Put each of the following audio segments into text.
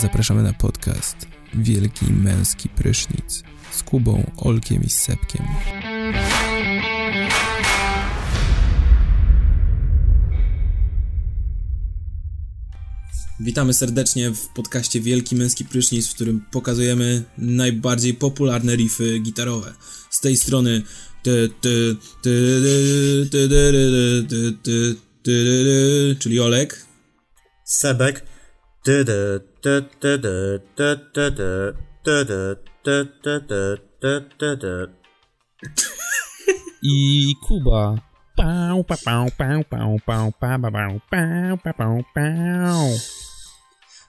Zapraszamy na podcast Wielki Męski Prysznic z Kubą, Olkiem i Sepkiem. Witamy serdecznie w podcaście Wielki Męski Prysznic, w którym pokazujemy najbardziej popularne riffy gitarowe. Z tej strony ty, ty, ty, czyli Olek. Sebek. Ty, ty, ty, ty, ty, ty, ty, ty, ty, ty, ty, ty, ty, ty, ty. i Kuba. Pau, pa, pau, pau, pau, pau, pa, pa, pau, pau, pa, pau, pau.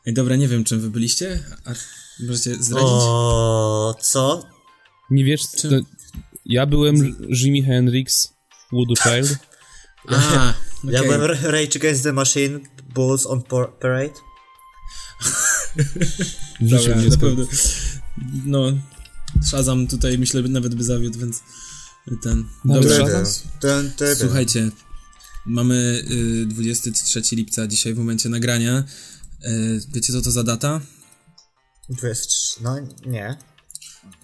Ej, dobra, nie wiem, czym wy byliście? A możecie zdradzić? O, co? Nie wiesz, Czym? to, ja byłem Jimi Hendrix, Voodoo Child. A, Ja okej. byłem Ra- Rage Against the Machine, Bulls on Par- Parade. Dobra, mnie na sko- pewno. No, Shazam tutaj myślę by nawet by zawiódł, więc ten. No, Dobra, słuchajcie. Mamy y, 23 lipca dzisiaj w momencie nagrania. Y, wiecie co to za data? 23, no nie.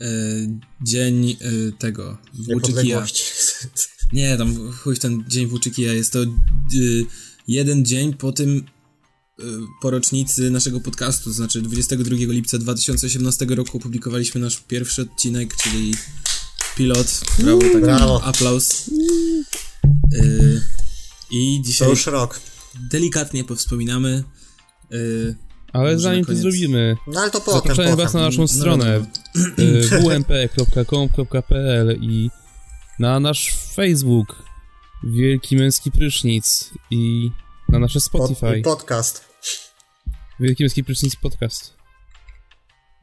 Y, dzień y, tego Włóczykija. Nie, tam chuj w ten dzień Włóczykija. Jest to y, jeden dzień po tym y, po rocznicy naszego podcastu, to znaczy 22 lipca 2018 roku opublikowaliśmy nasz pierwszy odcinek, czyli pilot. Brawo, tak, Brawo. aplauz. Y, I To dzisiaj już rok. delikatnie powspominamy. Y, Ale zanim to zrobimy, No ale to potem, zapraszamy was na potem. naszą No stronę y, wmp.com.pl i na nasz Facebook Wielki Męski Prysznic i na nasze Pod, Spotify i podcast. Wielki Męski Prysznic Podcast.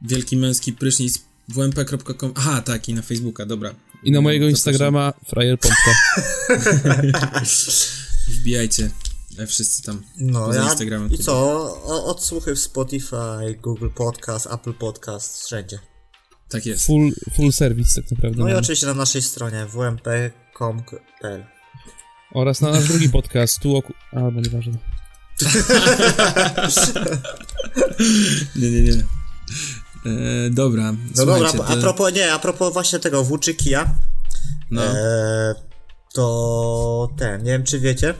wielki męski prysznic wmp.com. Aha, tak, i na Facebooka, dobra. I na mojego Zapraszam. Instagrama Frajer Pompka. Wbijajcie e, wszyscy tam. No ja, Instagramem. i co? O, odsłuchy w Spotify, Google Podcast, Apple Podcast, wszędzie. Tak jest. Full, full service tak naprawdę. No i mamy. oczywiście na naszej stronie Oraz na nasz drugi podcast, tu oku... A, no nieważne. Nie, nie, nie. E, dobra. No dobra, a to- propos, nie, a propos właśnie tego Włóczykija, No, e, to ten, nie wiem czy wiecie,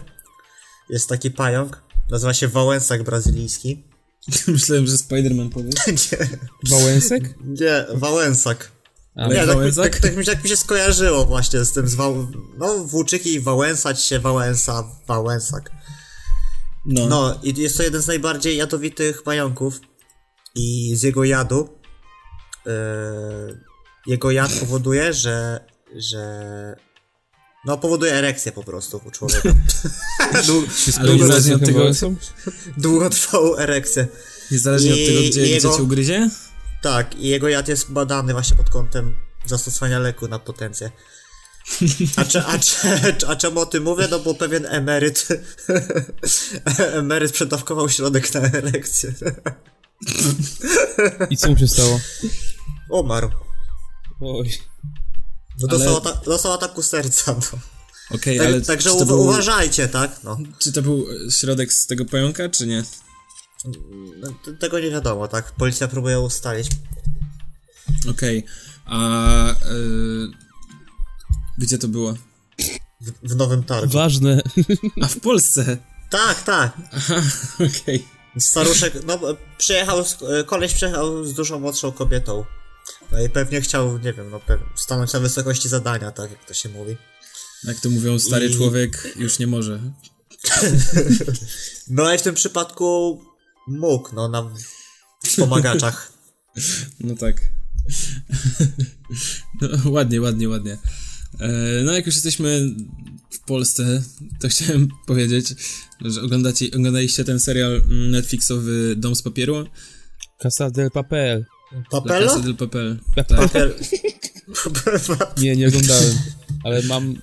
jest taki pająk, nazywa się Wałęsak brazylijski. myślałem, że Spider-Man powie. nie, Wałęsek? nie, Wałęsak. A, Nie, tak, tak, tak, mi, tak mi się skojarzyło właśnie z tym, z wał, no Włóczyki Wałęsać się, Wałęsa, Wałęsak. No. No i jest to jeden z najbardziej jadowitych pająków i z jego jadu e, jego jad powoduje, że że no powoduje erekcję po prostu u człowieka. Dłu- Ale niezależnie od tego, Wałęsą? Długotrwałą erekcję. niezależnie od tego, gdzie, i gdzie jego- cię ugryzie? Tak, i jego jad jest badany właśnie pod kątem zastosowania leku na potencję. A, cze, a, cze, a czemu o tym mówię? No bo pewien emeryt emeryt przedawkował środek na erekcję. I co mu się stało? Umarł. Oj. No Ale- dostał, ata- dostał ataku serca, no. Okej, Tak, ale także był, uważajcie, tak? No. czy to był e, środek z tego pająka, czy nie? No, Tego nie wiadomo, tak? Policja próbuje ustalić. Okej, a... E, gdzie to było? W, w Nowym Targu. Ważne. A w Polsce! Tak, tak. Aha, okej. Staruszek, no przyjechał, z- koleś przyjechał z dużo młodszą kobietą. No i pewnie chciał, nie wiem, no stanąć na wysokości zadania, tak jak to się mówi. Jak to mówią, stary I- człowiek już nie może. No i w tym przypadku mógł, no na wspomagaczach. No tak. No, ładnie, ładnie, ładnie. E, no, jak już jesteśmy w Polsce, to chciałem powiedzieć, że oglądacie, oglądaliście ten serial Netflixowy Dom z papieru? Casa del Papel. La Papelo? Casa del Papel. Tak. Papier... Nie, nie oglądałem. Ale mam...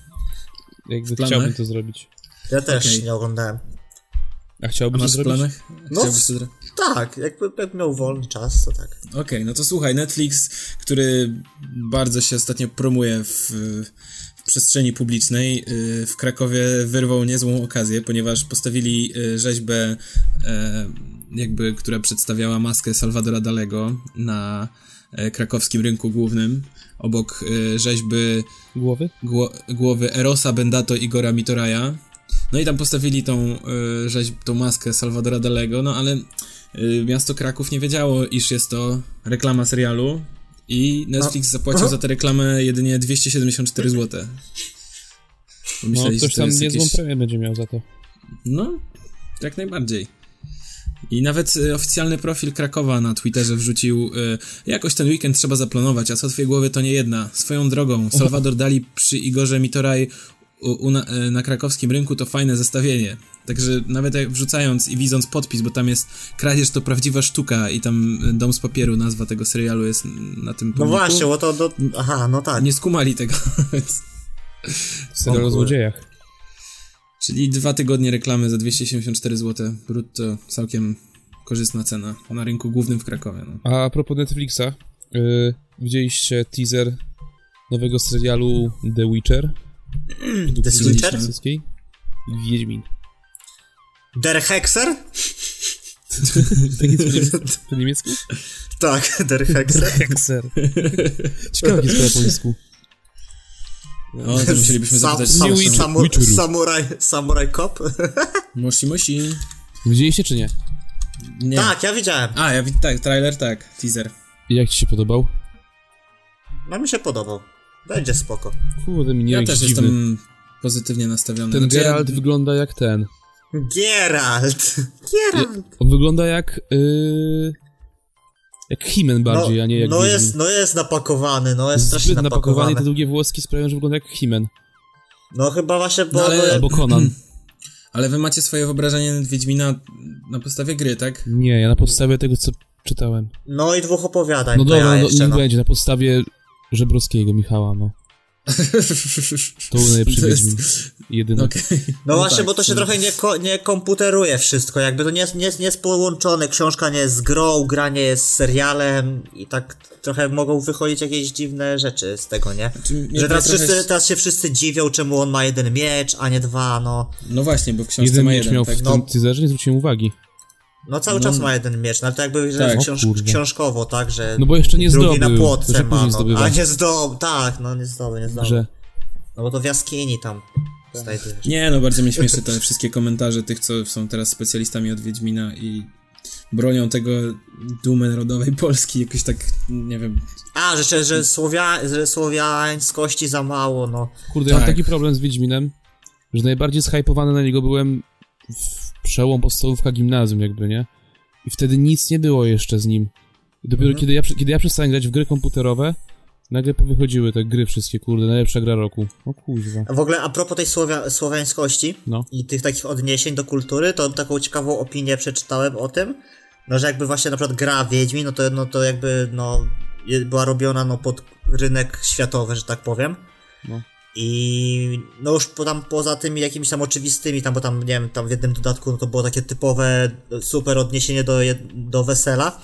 Jakby chciałbym to zrobić. Ja też Okej. nie oglądałem. A A chciałbyś to masz w zrobić? planach? No, Chciałbyś to Tak, jakby, jakby miał wolny czas, to tak. Okej, no to słuchaj, Netflix, który bardzo się ostatnio promuje w, w przestrzeni publicznej y, w Krakowie wyrwał niezłą okazję, ponieważ postawili y, rzeźbę, e, jakby, która przedstawiała maskę Salvadora Dalego na e, krakowskim rynku głównym, obok rzeźby Głowy? gło, głowy Erosa Bendato Igora Mitoraja. No i tam postawili tą, y, rzeźb, tą maskę Salvadora Dalego, no ale y, miasto Kraków nie wiedziało, iż jest to reklama serialu i Netflix zapłacił za tę reklamę jedynie 274 zł. Bo No, ktoś to tam jest niezłą jakieś... premię będzie miał za to. No, jak najbardziej. I nawet y, oficjalny profil Krakowa na Twitterze wrzucił y, jakoś ten weekend trzeba zaplanować, a co twoje głowy to nie jedna. Swoją drogą, Salvador Dali przy Igorze Mitoraj u, u na, y, na krakowskim rynku to fajne zestawienie. Także nawet jak wrzucając i widząc podpis, bo tam jest kradzież to prawdziwa sztuka i tam y, Dom z papieru, nazwa tego serialu jest na tym No pomniku. właśnie, bo to do... Aha, no tak. Nie skumali tego, więc... Serial o kurde. złodziejach. Czyli dwa tygodnie reklamy za 274 zł brutto, całkiem korzystna cena na rynku głównym w Krakowie. No. A propos Netflixa, yy, widzieliście teaser nowego serialu The Witcher? The Switcher? Wiedźmin. Der Hexer? Tak jest po niemiecku? Tak, Der Hexer. Hexer. Ciekawe, jak jest po japońsku. O, to musielibyśmy Sam, zapytać sam, Witcheru. samuraj, samuraj Cop? Moshi Moshi. Widzieliście czy nie? Nie. Tak, ja widziałem. A, ja wi- tak, trailer tak, teaser. I jak ci się podobał? No mi się podobał. Będzie spoko. Kurde, mi nie Ja też dziwny. jestem pozytywnie nastawiony. Ten Znaczy, Geralt ja, wygląda jak ten. Geralt! Geralt! On wygląda jak... Yy, jak Himen bardziej, a nie jak no Wiedźmin. jest, no jest napakowany, no jest strasznie napakowany i napakowany. te długie włoski sprawiają, że wygląda jak Himen. No chyba właśnie, bo... No ale- no, Albo Conan. ale wy macie swoje wyobrażenie Wiedźmina na podstawie gry, tak? Nie, ja na podstawie tego, co czytałem. no i dwóch opowiadań, No dobra, ja no, jeszcze, no. będzie, na podstawie Żebrowskiego, Michała, no. To był najlepszy To jest-. Jedyny. Okej. No właśnie, tak, bo to się no. trochę nie, ko- nie komputeruje wszystko, jakby to nie jest, nie, jest, nie jest połączone, książka nie jest z grą, gra nie jest z serialem i tak trochę mogą wychodzić jakieś dziwne rzeczy z tego, nie? mnie Że teraz, wszyscy, jest- teraz się wszyscy dziwią, czemu on ma jeden miecz, a nie dwa, no. No właśnie, bo w książce Jeden ma miecz jeden, miał tak? w no. tym teaserze, nie zwróciłem uwagi. No cały No. czas ma jeden miecz, no ale to jakby że Tak. książ- książkowo, tak, że No bo jeszcze nie drugi zdobył, na płotce ma, no. zdobywa. A nie zdobył, tak, no nie zdobył, nie zdobył. Że No bo to w jaskini tam znajdujesz. Nie, no bardzo mnie śmieszy te wszystkie komentarze tych, co są teraz specjalistami od Wiedźmina i bronią tego dumy narodowej Polski, jakoś tak, nie wiem, A, że, że, Słowia, że słowiańskości za mało, no. Kurde, ja mam Tak. taki problem z Wiedźminem, że najbardziej zhypowany na niego byłem w przełom podstawówka gimnazjum jakby, nie? I wtedy nic nie było jeszcze z nim. I dopiero Mhm. kiedy, ja, kiedy ja przestałem grać w gry komputerowe, nagle powychodziły te gry wszystkie, kurde, najlepsza gra roku. O kuźwa. A w ogóle a propos tej słowia, słowiańskości No. i tych takich odniesień do kultury, to taką ciekawą opinię przeczytałem o tym, no że jakby właśnie na przykład gra Wiedźmin, no to, no to jakby no była robiona no pod rynek światowy, że tak powiem. No. I no już po, tam poza tymi jakimiś tam oczywistymi, tam bo tam nie wiem, tam w jednym dodatku no to było takie typowe super odniesienie do, do wesela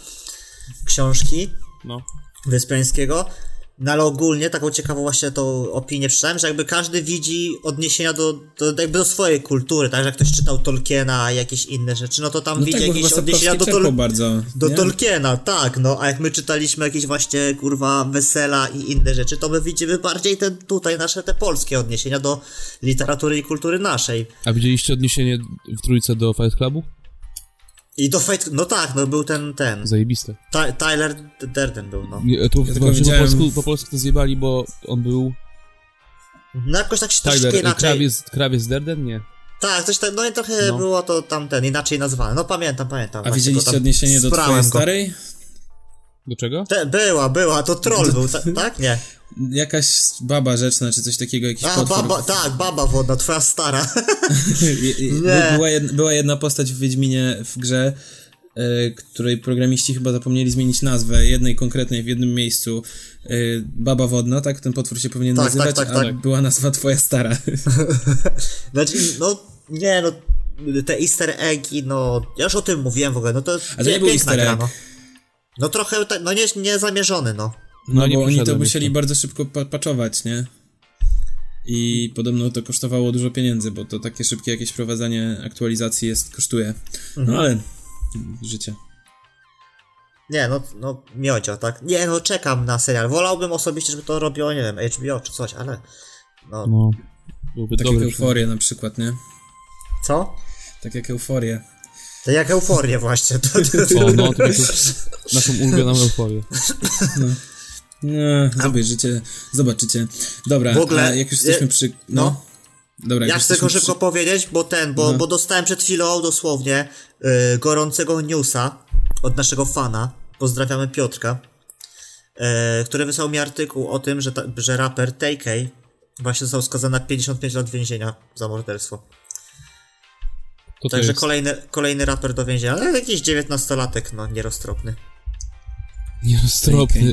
książki, No. Wyspiańskiego. No ale ogólnie taką ciekawą właśnie tą opinię przeczytałem, że jakby każdy widzi odniesienia do, do jakby do swojej kultury, tak? Że jak ktoś czytał Tolkiena i jakieś inne rzeczy, no to tam no widzi tak, jakieś odniesienia do, Tol- bardzo, do nie? Tolkiena, tak, no a jak my czytaliśmy jakieś właśnie kurwa wesela i inne rzeczy, to my widzimy bardziej te tutaj nasze te polskie odniesienia do literatury i kultury naszej. A widzieliście odniesienie w trójce do Fight Clubu? I do Fight, no tak, no był ten, ten, Zajebiste. Ty- Tyler Durden był, no. Nie, tu tylko właśnie po, polsku, po polsku to zjebali, bo on był No jakoś tak się troszkę Tyler, inaczej... krawiec, krawiec Derden? Nie. Tak, coś tak, no i trochę No. było to tamten, inaczej nazwane. No pamiętam, pamiętam. A widzieliście tam odniesienie do twojej go. Do czego? Te, była, była, to troll był, ta, tak? Nie. Jakaś baba rzeczna, czy coś takiego, jakiś A, potwór. baba, tak, baba wodna, twoja stara. Nie. Była jedna, była jedna postać w Wiedźminie w grze, e, której programiści chyba zapomnieli zmienić nazwę, jednej konkretnej w jednym miejscu. E, Baba Wodna, tak? Ten potwór się powinien Tak, nazywać, tak, tak, a tak. była nazwa twoja stara. Znaczy, no, nie, no, te easter eggi, no, ja już o tym mówiłem w ogóle, no to A to nie był piękna easter gra, egg. no. No trochę, tak, no nie, nie zamierzony, no. No, No, bo oni to musieli jeszcze. bardzo szybko pa- patchować, nie? I podobno to kosztowało dużo pieniędzy, bo to takie szybkie jakieś wprowadzanie aktualizacji jest, kosztuje. No ale życie. Nie, no, no miodzio, tak? Nie, no czekam na serial. Wolałbym osobiście, żeby to robiło, nie wiem, HBO czy coś, ale... No, No. Byłby Tak jak euforię na przykład, nie? co? Tak jak euforię. To jak euforię właśnie. To, to, to. O, no, to naszą ulubioną euforię. No, zobaczycie, zobaczycie. Dobra, W ogóle, jak już jesteśmy je- przy... No. no. Dobra, Ja chcę tylko szybko powiedzieć, bo ten, bo, No. bo dostałem przed chwilą dosłownie y, gorącego newsa od naszego fana, pozdrawiamy Piotrka, y, który wysłał mi artykuł o tym, że, ta, że raper TK właśnie został skazany na 55 lat więzienia za morderstwo. To to Także jest kolejny, kolejny raper do więzienia, ale jakiś 19-latek, no nieroztropny. nieroztropny.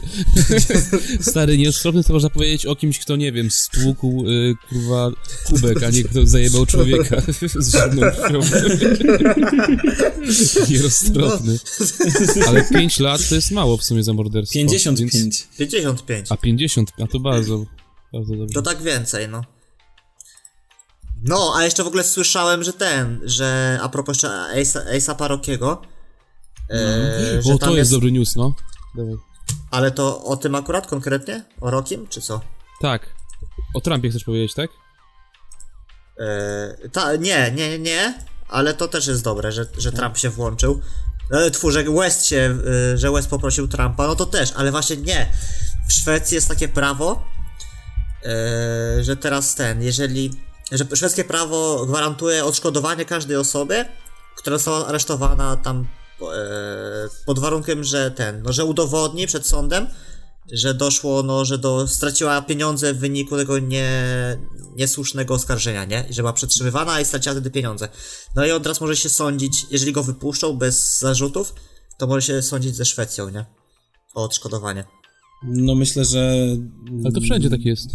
Stary, nieroztropny to można powiedzieć o kimś, kto, nie wiem, stłukł, y, kurwa, kubek, a nie kto zajebał człowieka z zimną krwią. nieroztropny. Ale 5 lat to jest mało w sumie za morderstwo. 55. Więc... 55. A 50, a to bardzo, bardzo dobrze. To tak więcej, no. No, a jeszcze w ogóle słyszałem, że ten, że a propos jeszcze Ace'a Parokiego, e, że o, tam to jest dobry news, no. Dawaj. Ale to o tym akurat konkretnie? O Rokim, czy co? Tak. O Trumpie chcesz powiedzieć, tak? E, ta, nie, nie, nie, ale to też jest dobre, że, że Trump się włączył. E, Twór, że West się, e, że West poprosił Trumpa, no to też, ale właśnie nie. W Szwecji jest takie prawo, e, że teraz ten, jeżeli, że szwedzkie prawo gwarantuje odszkodowanie każdej osobie, która została aresztowana tam e, pod warunkiem, że ten, no, że udowodni przed sądem, że doszło, no, że do, straciła pieniądze w wyniku tego nie, niesłusznego oskarżenia, nie? I że była przetrzymywana i straciła wtedy pieniądze. No i od razu może się sądzić, jeżeli go wypuszczą bez zarzutów, to może się sądzić ze Szwecją, nie? O odszkodowanie. No myślę, że... Ale to wszędzie tak jest.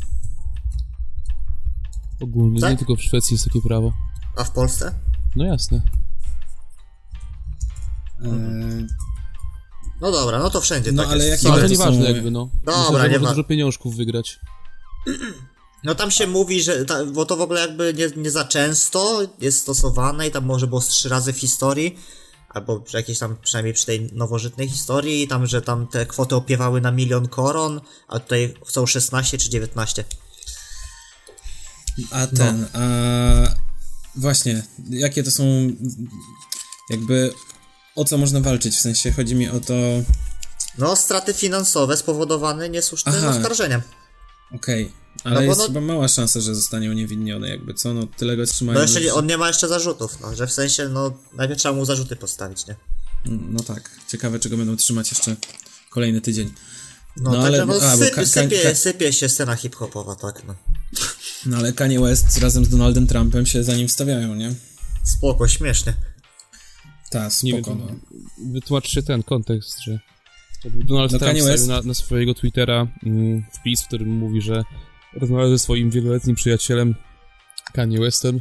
Ogólnie, Tak? nie tylko w Szwecji jest takie prawo. A w Polsce? No jasne. E, No dobra, no to wszędzie No, tak ale jest. jakie Ale to nieważne są- jakby, no. Dobra, Myślę, że nie ma- dużo pieniążków wygrać. No tam się mówi, że, ta, bo to w ogóle jakby nie, nie za często jest stosowane i tam może było z trzy razy w historii, albo przy jakiejś tam, przynajmniej przy tej nowożytnej historii, tam, że tam te kwoty opiewały na milion koron, a tutaj chcą 16 czy 19. A ten, a właśnie, jakie to są jakby o co można walczyć? W sensie chodzi mi o to, No, straty finansowe spowodowane niesłusznym Aha. oskarżeniem. okej, ale No bo jest no- chyba mała szansa, że zostanie uniewinniony, jakby co, no tyle go trzymają. No nie, on nie ma jeszcze zarzutów, no, że w sensie, no, najpierw trzeba mu zarzuty postawić, nie? No tak, ciekawe czego będą trzymać jeszcze kolejny tydzień. No, No, także ale- no, sypie, sypie, sypie się scena hip-hopowa, tak, no. No ale Kanye West razem z Donaldem Trumpem się za nim wstawiają, nie? Spoko, śmiesznie. Tak, Nie spoko, wiem, no. wytłumaczcie ten kontekst, że Donald No, Trump West- na, na swojego Twittera mm, wpis, w którym mówi, że rozmawiał ze swoim wieloletnim przyjacielem Kanye Westem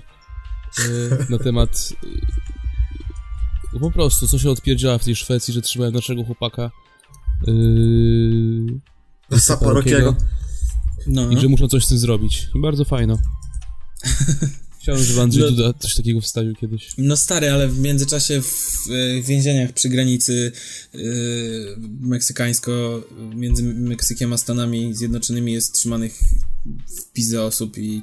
y, na temat y, po prostu, co się odpierdziała w tej Szwecji, że trzymają naszego chłopaka yy, Saporokiego. No. i że muszą coś z tym zrobić. I bardzo fajno. Chciałem, żeby Andrzej No- Duda coś takiego wstawił kiedyś. No stary, ale w międzyczasie w, e, w więzieniach przy granicy e, meksykańsko, między Meksykiem a Stanami Zjednoczonymi jest trzymanych w pizę osób i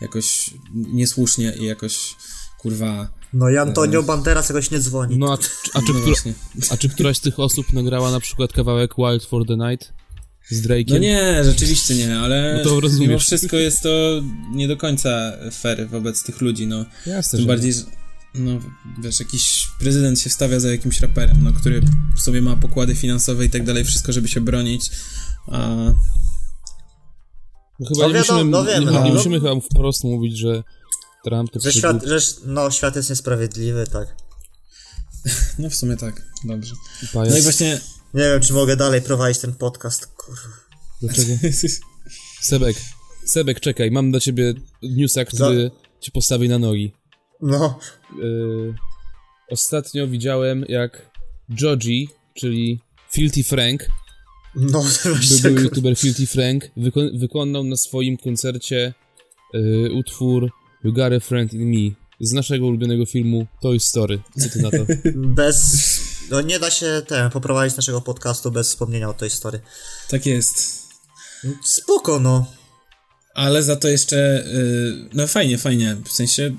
jakoś niesłusznie i jakoś kurwa. No i Antonio Banderas jakoś nie dzwoni. No a, a, czy, No która, a czy któraś z tych osób nagrała na przykład kawałek Wild for the Night z Drake'iem? No nie, rzeczywiście nie, ale No to rozumiesz. mimo wszystko jest to nie do końca fair wobec tych ludzi, no. Jasne, Tym bardziej, że no wiesz, jakiś prezydent się wstawia za jakimś raperem, no, który w sobie ma pokłady finansowe i tak dalej, wszystko, żeby się bronić, a No chyba No nie, wiadomo, musimy, no wiemy, nie, nie no. musimy chyba wprost mówić, że Trump to Że świat, że, no, świat jest niesprawiedliwy, tak. no w sumie tak, dobrze. No i właśnie... Nie wiem, czy mogę dalej prowadzić ten podcast, kurwa. Dlaczego? Sebek, Sebek, czekaj, mam dla ciebie newsa, który ci postawi na nogi. No, Yy, ostatnio widziałem, jak Joji, czyli Filthy Frank, no, był, youtuber Filthy Frank, wyko- wykonał na swoim koncercie y, utwór You Got a Friend in Me z naszego ulubionego filmu Toy Story. Co ty na to? Bez... No nie da się ten, poprowadzić naszego podcastu bez wspomnienia o tej story. Tak jest. Spoko, no. Ale za to jeszcze, y, no fajnie, fajnie, w sensie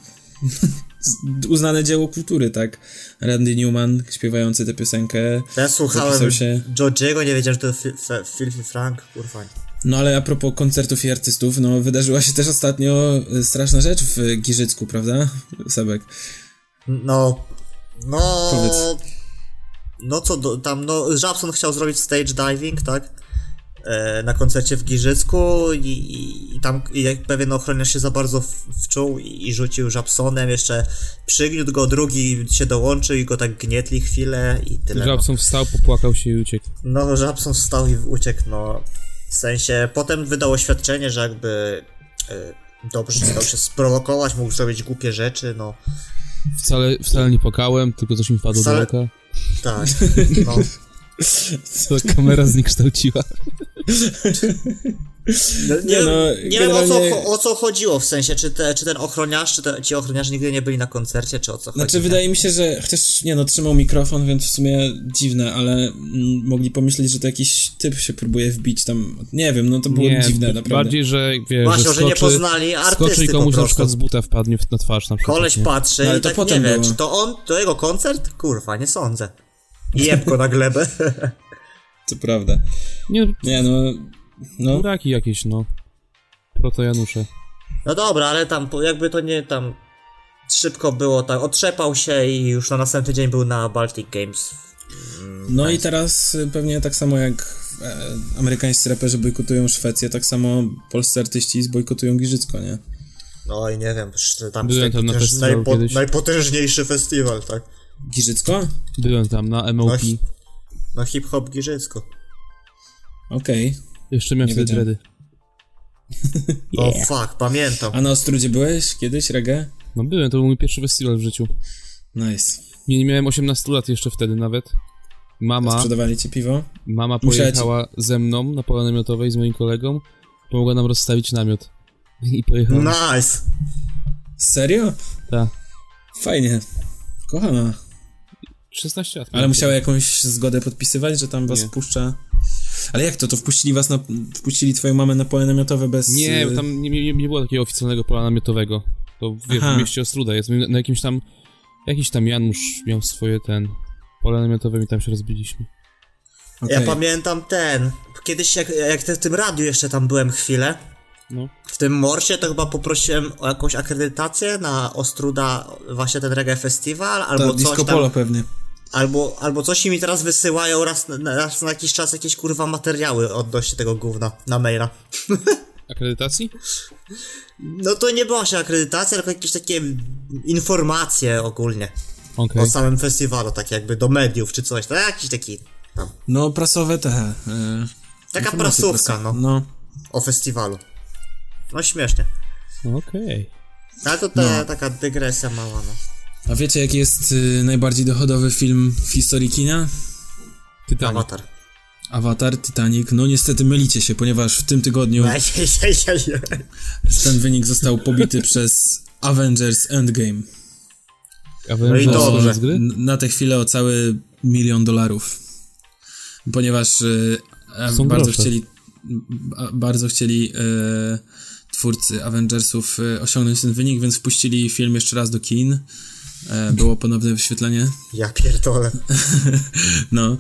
uznane dzieło kultury, tak? Randy Newman śpiewający tę piosenkę. Ja słuchałem się- Georgiego, nie wiedziałem, że to Filthy Frank, kurwa. No ale a propos koncertów i artystów, no wydarzyła się też ostatnio y, straszna rzecz w Giżycku, prawda? Sebek. No, no, Powiedz. No co do, tam, no, Żabson chciał zrobić stage diving, tak? E, na koncercie w Giżycku i, i, i tam i pewien ochroniarz się za bardzo w- wczuł i, i rzucił Żabsonem, jeszcze przygniótł go, drugi się dołączył i go tak gnietli chwilę i tyle. No, Jobson wstał, popłakał się i uciekł. no Żabson wstał i uciekł, no. W sensie, potem wydał oświadczenie, że jakby e, dobrze stał się sprowokować, mógł zrobić głupie rzeczy, no. Wcale, wcale nie płakałem, tylko coś mi wpadło Wcale- do oka. Tak, no. Co kamera zniekształciła. No, nie, Nie, no, nie wiem o co, generalnie- o co chodziło, w sensie, czy, te, czy ten ochroniarz, czy te, ci ochroniarze nigdy nie byli na koncercie, czy o co chodzi. Znaczy wydaje mi się, że chociaż nie no, trzymał mikrofon, więc w sumie dziwne, ale mm, mogli pomyśleć, że to jakiś typ się próbuje wbić tam, nie wiem, no to było nie, dziwne, naprawdę. bardziej, że wiesz, Właśnie, że że nie skoczy, poznali skoczy artysty i po komuś na przykład z buta wpadnie w- na twarz na przykład. Koleś nie? patrzy No, ale i to tak nie potem wie, było. czy to on, to jego koncert? Kurwa, nie sądzę. Jebko na glebę. To prawda. Nie, Nie no, no, buraki jakieś, no. Proto Janusze. No dobra, ale tam jakby to nie tam szybko było, tak, otrzepał się i już na następny dzień był na Baltic Games. no i teraz y, pewnie tak samo jak e, amerykańscy raperzy bojkotują Szwecję, tak samo polscy artyści zbojkotują Giżycko, nie? No i nie wiem, tam Byłem tam na festiwalu najpo- kiedyś. najpotężniejszy festiwal, tak? Giżycko? Byłem tam na No, MOP. hi- no hip-hop Giżycko. Okej. Jeszcze miałem Nie wtedy dready. O fuck, pamiętam. A na Ostrudzie byłeś kiedyś, reggae? No byłem, to był mój pierwszy festiwal w życiu. Nice. Nie, nie miałem 18 lat jeszcze wtedy nawet. Mama, Sprzedawali ci piwo? mama pojechała ze mną na pole namiotowej z moim kolegą. Pomogła nam rozstawić namiot. I pojechałem. Nice. Serio? Tak. Fajnie. Kochana. 16 lat. Ale musiała jakąś zgodę podpisywać, że tam was Nie. wpuszcza. Ale jak to? To wpuścili was na. Wpuścili twoją mamę na pole namiotowe bez. Nie, y, tam nie, nie, nie było takiego oficjalnego pola namiotowego. To wiesz, Aha. w mieście Ostruda jest. Na jakimś tam. Jakiś tam Janusz miał swoje ten. Pole namiotowe i tam się rozbiliśmy. okej. Ja pamiętam ten. Kiedyś jak, jak te- w tym radiu jeszcze tam byłem chwilę, No. w tym morsie to chyba poprosiłem o jakąś akredytację na Ostruda właśnie ten reggae festiwal, albo To coś disco tam, polo pewnie. Albo, albo coś mi teraz wysyłają raz na, raz na jakiś czas jakieś kurwa materiały odnośnie tego gówna na maila. Akredytacji? No to nie była się akredytacja, tylko jakieś takie informacje ogólnie Okej. o samym festiwalu, tak jakby do mediów czy coś, to jakiś taki tam, No, prasowe te. y, taka prasówka, prasowe. no, No. o festiwalu. No śmiesznie. Okej. Ale to ta, No. taka dygresja mała, no. A wiecie, jaki jest y, najbardziej dochodowy film w historii kina? Titanic. Avatar. Avatar, Titanic. No niestety mylicie się, ponieważ w tym tygodniu ten wynik został pobity przez Avengers Endgame. Avengers No i dobrze. Na tę chwilę o cały milion dolarów. Ponieważ y, Są bardzo grosze. chcieli bardzo chcieli e, twórcy Avengersów e, osiągnąć ten wynik, więc wpuścili film jeszcze raz do kin. E, było ponowne wyświetlenie. Ja pierdolę. No.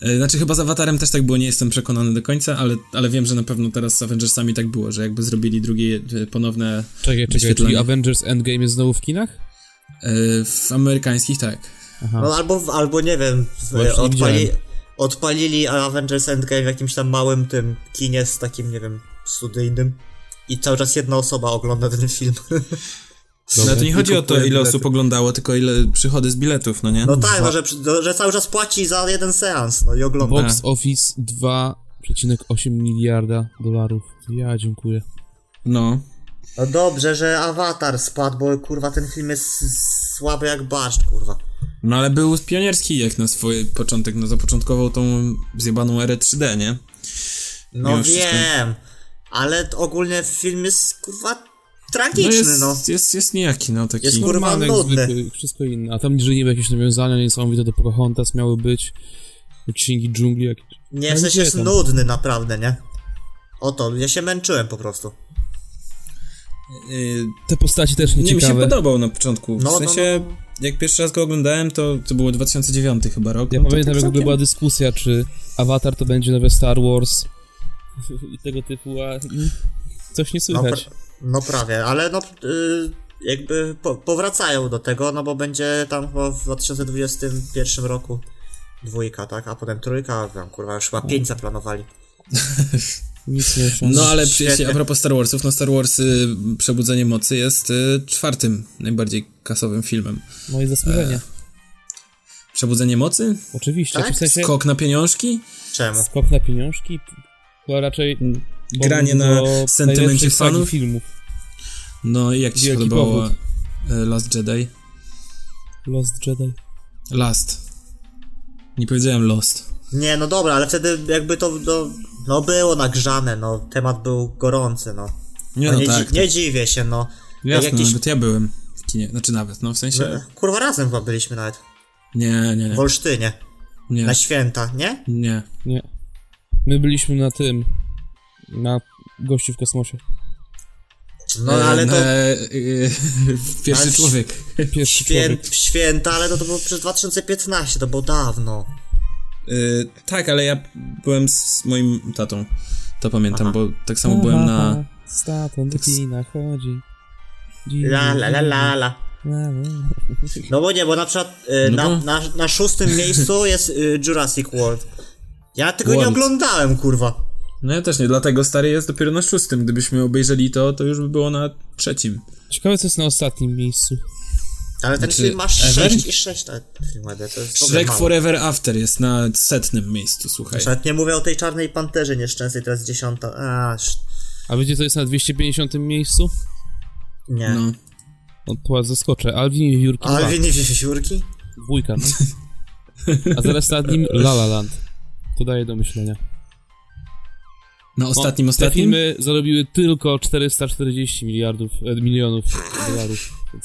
E, Znaczy chyba z Awatarem też tak było, nie jestem przekonany do końca, ale, ale wiem, że na pewno teraz z Avengersami tak było, że jakby zrobili drugie e, ponowne Czekaj, czekaj, czyli wyświetlenie. Avengers Endgame jest znowu w kinach? W amerykańskich tak. Aha. No albo, albo nie wiem, odpali, odpalili Avengers Endgame w jakimś tam małym tym kinie z takim, nie wiem, studyjnym i cały czas jedna osoba ogląda ten film. No to nie chodzi o to, ile bilety. osób oglądało, tylko ile przychody z biletów, no nie? No tak, no, że, no, że cały czas płaci za jeden seans, no i ogląda. Box Office 2,8 miliarda dolarów. Ja dziękuję. No. No dobrze, że Avatar spadł, bo kurwa ten film jest słaby jak barszcz, kurwa. No ale był pionierski jak na swój początek, no zapoczątkował tą zjebaną erę 3D, nie? No Mimo wszystko. wiem, ale t- ogólnie film jest kurwa tragiczny, jest, no. jest, jest nijaki, no taki. Jest Normalny, jak zwykły, wszystko inne. A tam niżej niby jakieś nawiązania niesamowite do Pocahontas miały być. Księgi dżungli jakieś. Nie, No w sensie jest tam? nudny naprawdę, nie? Oto, ja się męczyłem po prostu. Y, Te postaci też nie mi się podobał na początku. No, w no, sensie, no. jak pierwszy raz go oglądałem, to, to było 2009 chyba rok. Ja no pamiętam, jak w ogóle całkiem- była dyskusja, czy Avatar to będzie nowe Star Wars i tego typu, a coś nie No, słychać. pra- no prawie, ale no y, jakby po, powracają do tego, no bo będzie tam chyba w 2021 roku dwójka, tak? A potem trójka, tam kurwa już chyba pięć zaplanowali. Nic nie osiągnę. No ale Świetnie. a propos Star Warsów, no Star Wars y, Przebudzenie Mocy jest y, czwartym najbardziej kasowym filmem. Moje zasłużenie. Przebudzenie Mocy? Oczywiście, Tak? w sensie Skok na pieniążki? Czemu? skok na pieniążki, chyba raczej Granie na sentymencie fanów? filmów. No i jak ci się podobało powód. y, Last Jedi? Lost Jedi. Last. Nie powiedziałem Lost. Nie, no dobra, ale wtedy jakby to, no, no było nagrzane, no, temat był gorący, no. Nie No, no, nie, tak. dzi- nie dziwię się, no. Jasne, jakiś- nawet ja byłem w kinie. Znaczy nawet, no w sensie... No, Kurwa, razem chyba byliśmy nawet. Nie, nie, nie. W Olsztynie. Nie, Na święta, nie? nie. Nie. My byliśmy na tym, na gościu w kosmosie. No E, ale to... y, pierwszy Ale- człowiek. Pierwszy człowiek. Świę, święta, ale to, to było przez 2015, to było dawno. Y, tak, ale ja byłem z moim tatą. To pamiętam, Aha. bo tak samo byłem na... Z tatą do kina chodzi. La la la la la. No bo nie, bo na przykład y, No na, bo- na, na szóstym miejscu jest y, Jurassic World. Ja tego nie World. oglądałem, kurwa. No ja też nie, dlatego stary jest dopiero na szóstym. Gdybyśmy obejrzeli to, to już by było na trzecim. Ciekawe, co jest na ostatnim miejscu. Ale ten Znaczy, film ma Ever? 6 i 6 na filmie, to jest Shrek. Forever After jest na setnym miejscu, słuchaj. Nawet nie mówię o tej czarnej panterze nieszczęsnej, teraz dziesiąta. A, sz- A wiecie, co jest na 250 miejscu? nie. No. No to was zaskoczę. Alvin i Jurki 2. nie wiewiórki? Dwójka, no. A zaraz nad nim La La Land. To daje do myślenia. Na No, ostatnim, Te ostatnim? filmy zarobiły tylko 440 miliardów, e, milionów dolarów.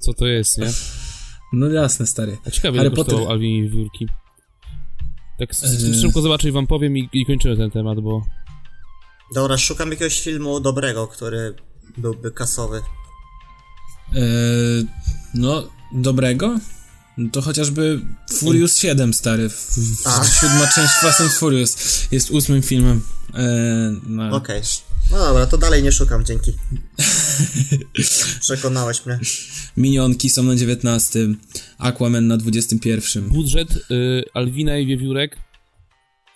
Co to jest, nie? No jasne, stary. A ciekawie, Ale ile kosztował potem- Alvin i Wiewiórki. Tak Eee. szybko zobaczę i wam powiem i, i kończymy ten temat, bo Dobra, szukam jakiegoś filmu dobrego, który byłby kasowy. Eee, no, dobrego? No to chociażby Furious 7, stary. W, siódma część Fast and Furious jest ósmym filmem. Eee, no. Okej. No dobra, to dalej nie szukam, dzięki. Przekonałeś mnie. Minionki są na 19, Aquaman na 21. budżet y, Alwina i Wiewiórek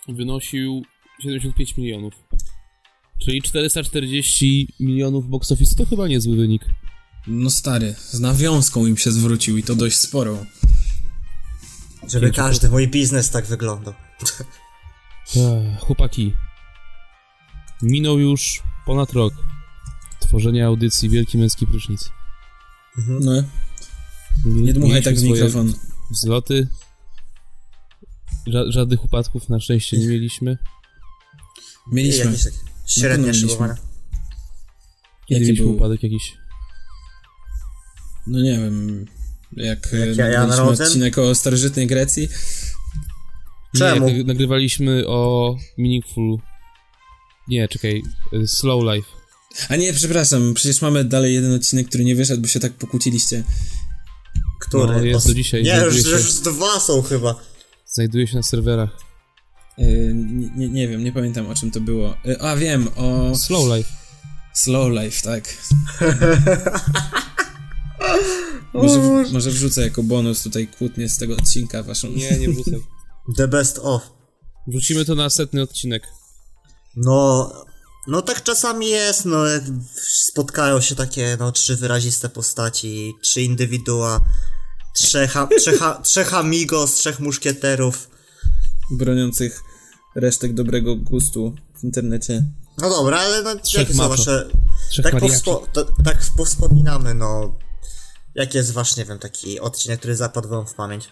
wynosił 75 milionów. Czyli 440 milionów box office to chyba niezły wynik. No stary, z nawiązką im się zwrócił i to dość sporą. Żeby każdy mój biznes tak wyglądał. Chłopaki, minął już ponad rok tworzenia audycji Wielki Męski Prysznic. No, nie dmuchaj tak w mikrofon. Wzloty. Ża- żadnych upadków na szczęście nie mieliśmy. Mieliśmy. mieliśmy. szybowania. Kiedy Jaki był? upadek jakiś? No nie wiem, jak, Jak jak ja- narodzem? odcinek o starożytnej Grecji. Czemu? Nie, nagrywaliśmy o Meaningful... Nie, czekaj, y, Slow Life. A nie, przepraszam, przecież mamy dalej jeden odcinek, który nie wyszedł, bo się tak pokłóciliście. Który? No, jest do dzisiaj, Nie, już, się. już dwa są chyba. Znajduje się na serwerach. Yy, nie, nie, nie wiem, nie pamiętam o czym to było. Yy, a wiem, o Slow Life. Slow Life, tak. może, w, może wrzucę jako bonus tutaj kłótnię z tego odcinka waszą. Nie, nie wrzucaj. The best of. Wrzucimy to na setny odcinek. No, no tak czasami jest, no jak spotkają się takie, no trzy wyraziste postaci, trzy indywidua, trzech, trzech, trzech amigos, trzech muszkieterów. Broniących resztek dobrego gustu w internecie. No dobra, ale no, jakie są wasze... Trzech Tak, powspo, to, tak powspominamy, no... Jaki jest wasz, nie wiem, taki odcinek, który zapadł wam w pamięć?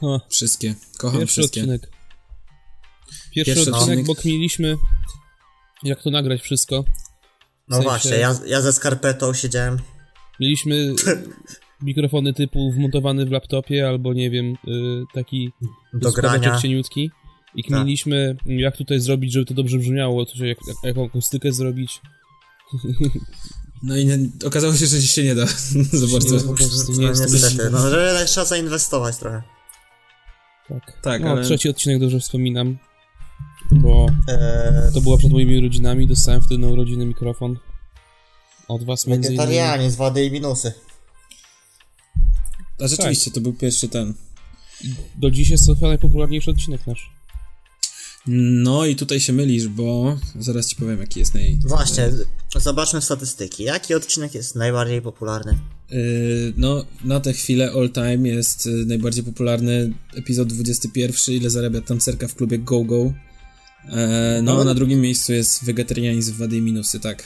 O, Wszystkie. Kocham pierwszy wszystkie. odcinek. Pierwszy, Pierwszy odcinek, odcinek. bo kmiliśmy, jak to nagrać wszystko. No sensie- właśnie, ja, ja ze skarpetą siedziałem. Mieliśmy mikrofony typu wmontowany w laptopie, albo nie wiem, y, taki Do grania. cieniutki. I kminiliśmy, jak tutaj zrobić, żeby to dobrze brzmiało, to, jak, jak, jaką akustykę zrobić. No i nie, okazało się, że się nie da za bardzo. po prostu nie No jest niestety, no że jednak trzeba zainwestować trochę. Tak, Tak, no, ale- trzeci odcinek dobrze wspominam, bo Eee, to była przed moimi urodzinami, dostałem wtedy na urodziny mikrofon. Od was między innymi. z wady i minusy. A rzeczywiście, to był pierwszy ten. Do dziś jest to chyba najpopularniejszy odcinek nasz. No i tutaj się mylisz, bo zaraz ci powiem, jaki jest naj... Właśnie, zobaczmy statystyki. Jaki odcinek jest najbardziej popularny? Yy, no, na tę chwilę all time jest y, najbardziej popularny epizod 21, ile zarabia tancerka w klubie Go Go. E, no, a na drugim miejscu jest wegetarianizm, wady i minusy, tak.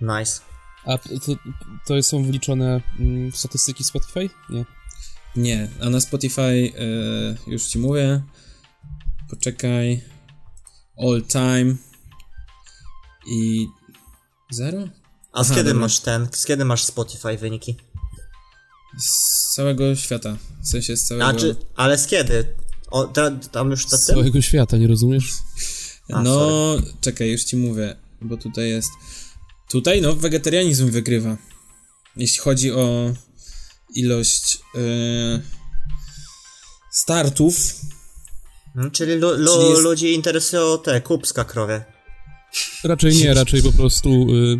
Nice. A to, to są wliczone mm, statystyki Spotify? Nie. Nie, a na Spotify e, już ci mówię. Poczekaj. All time. I. Zero? A z Aha, kiedy dobra. masz ten, z kiedy masz Spotify wyniki? Z całego świata. W sensie z całego. A czy, ale z kiedy? O, ta, tam już ta Z tym? całego świata, nie rozumiesz? A, no, czekaj, już ci mówię, bo tutaj jest. Tutaj, no, wegetarianizm wygrywa. Jeśli chodzi o ilość e, startów, Czyli, lu, lu, Czyli jest- ludzi interesują te kubska krowie. Raczej nie, raczej po prostu y,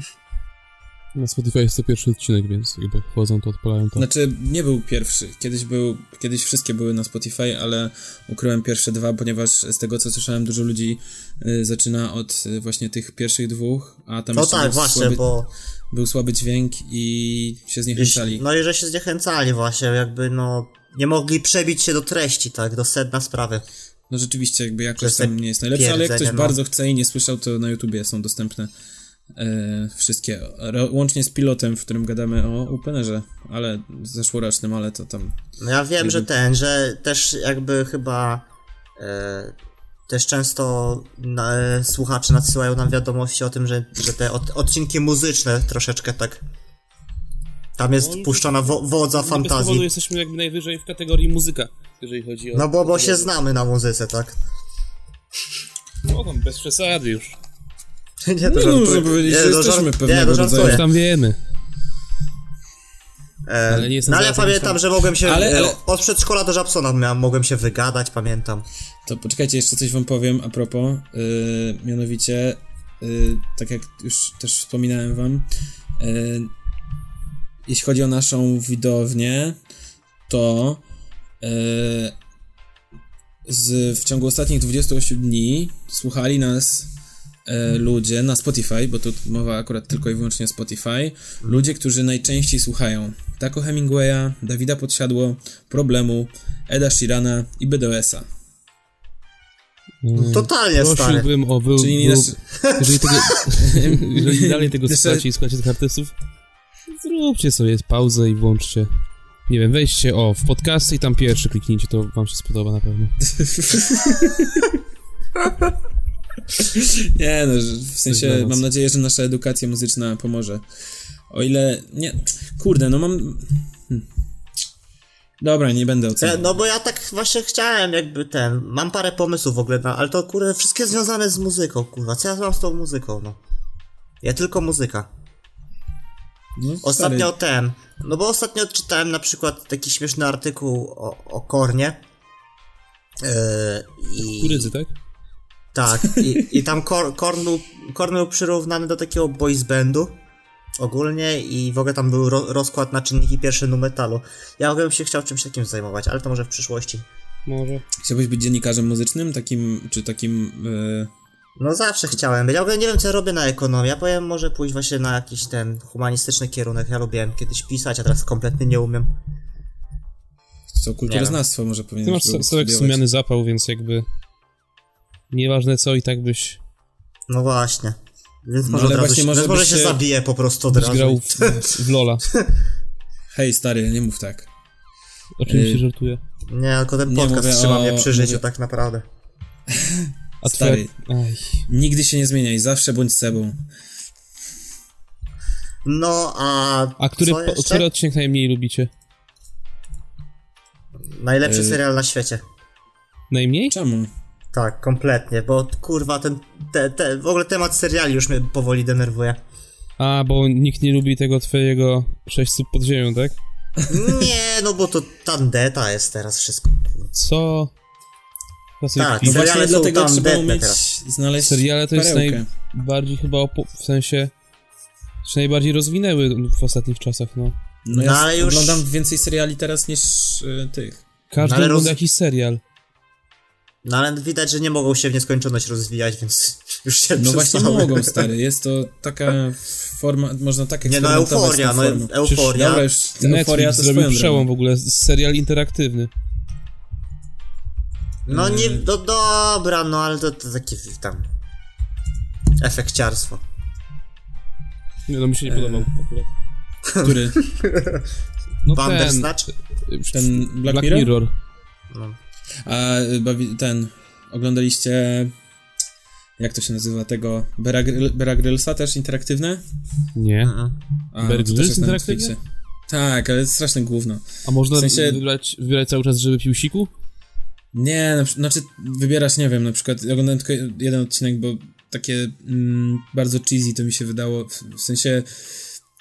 na Spotify jest to pierwszy odcinek, więc jakby jak wchodzą, to odpalają to. Znaczy, nie był pierwszy. Kiedyś był, kiedyś wszystkie były na Spotify, ale ukryłem pierwsze dwa, ponieważ z tego co słyszałem, dużo ludzi y, zaczyna od y, właśnie tych pierwszych dwóch, a tam No jeszcze tak, był, właśnie, słaby, bo był słaby dźwięk i się zniechęcali. no i że się zniechęcali właśnie, jakby no nie mogli przebić się do treści, tak, do sedna sprawy. No rzeczywiście, jakby te tam nie jest najlepsza, ale jak ktoś no. bardzo chce i nie słyszał, to na YouTubie są dostępne e, wszystkie, ro, łącznie z pilotem, w którym gadamy o Openerze, ale zeszłorocznym, ale to tam... No ja wiem, Jakby- że ten, że też jakby chyba e, też często na, e, słuchacze nadsyłają nam wiadomości o tym, że, że te od, odcinki muzyczne troszeczkę tak tam jest No, puszczona wo, wodza fantazji. jesteśmy jakby najwyżej w kategorii muzyka, jeżeli chodzi o... No bo, bo się znamy na muzyce, tak? No tam, bez przesady już. Nie, No, żartuję. można powiedzieć, że to jesteśmy żart- pewnego nie, to rodzaju-. Coś tam wiemy. E, Ale nie jestem no ale pamiętam, że mogłem się Ale- e, ale- od przedszkola do Żabsona miałem, mogłem się wygadać, pamiętam. To poczekajcie, jeszcze coś wam powiem a propos. Yy, mianowicie, yy, tak jak już też wspominałem wam, yy, jeśli chodzi o naszą widownię, to z, w ciągu ostatnich 28 dni słuchali nas e, ludzie na Spotify, bo tu mowa akurat tylko i wyłącznie o Spotify, ludzie, którzy najczęściej słuchają Taco Hemingwaya, Dawida Podsiadło, Problemu, Eda Shirana i BDS-a. Mm, Totalnie stary. Prosiłbym o wy... Czyli wy- nasz... Jeżeli, tego, jeżeli dalej tego słuchacie i słuchacie tych artystów, zróbcie sobie pauzę i włączcie. Nie wiem, wejdźcie o w podcasty i tam pierwszy kliknijcie, to wam się spodoba na pewno. Nie, no, w sensie mam nadzieję, że nasza edukacja muzyczna pomoże. O ile... Nie, kurde, no mam... Hmm. Dobra, nie będę oceniał. no bo ja tak właśnie chciałem jakby ten, mam parę pomysłów w ogóle, na, ale to kurde wszystkie związane z muzyką, kurwa, co ja mam z tą muzyką, no. Ja tylko muzyka. No, Ostatnio ten, no bo ostatnio czytałem na przykład taki śmieszny artykuł o, o Kornie. Yy, i, Kurydzy, tak? Tak, i, i tam Kor, Korn, był, Korn był przyrównany do takiego boys bandu ogólnie i w ogóle tam był ro, rozkład na czynniki pierwsze nu metalu. Ja bym się chciał czymś takim zajmować, ale to może w przyszłości. Może. Chciałbyś być dziennikarzem muzycznym? Takim, czy takim... e, No zawsze chciałem być. Ja w ogóle nie wiem co ja robię na ekonomię. Ja powiem może pójść właśnie na jakiś ten humanistyczny kierunek. Ja lubiłem kiedyś pisać, a teraz kompletnie nie umiem. co, kulturoznawstwo może Ty powinieneś masz było całek studiować. sumiany zapał, więc jakby nieważne co i tak byś, No właśnie. Więc No może, razu właśnie się, może może się się- zabiję po prostu od razu. grał w, w Lola. Hej, stary, nie mów tak. Oczywiście Ej. żartuję. Nie, tylko ten podcast trzyma o- mnie przy życiu mówię- tak naprawdę. A Stary, nigdy się nie zmieniaj, zawsze bądź sobą. No, a. A który, co po, który odcinek najmniej lubicie? Najlepszy Y- serial na świecie. Najmniej? Czemu? Tak, kompletnie, bo kurwa, ten. Te, te, w ogóle temat seriali już mnie powoli denerwuje. A, bo nikt nie lubi tego twojego 6 stóp pod ziemią, tak? Nie, no bo to tandeta jest teraz wszystko. Co? Sobie Tak. No Seriale właśnie dlatego trzeba umieć teraz. znaleźć Seriale to jest perełkę. najbardziej chyba opo- w sensie się najbardziej rozwinęły w ostatnich czasach, no. No ja No, ale już- oglądam więcej seriali teraz niż y, tych. Każdy No, ogląda roz- jakiś serial. No ale widać, że nie mogą się w nieskończoność rozwijać, więc już się No właśnie przestały. mogą, stary. Jest to taka forma, można tak Nie no, euforia, no euforia. Dobra, już euforia Netflix to zrobił przełom w ogóle, serial interaktywny. No nie, Mm. no dobra, no ale to, to takie tam... Efekciarstwo. Nie, no mi się nie podobał akurat. Który? No Bandersnatch? ten, Ten Black, Black Mirror? Mirror. No. A y, bawi, ten, oglądaliście, jak to się nazywa, tego Beara Grylsa też interaktywne? Nie. A, Bear to też Grylls interaktywne? Tak, ale straszne gówno. A można W sensie- wybrać, wybierać cały czas, żeby pił siku? Nie, na, znaczy wybierasz, nie wiem, na przykład ja oglądałem tylko jeden odcinek, bo takie mm, bardzo cheesy to mi się wydało, w, w sensie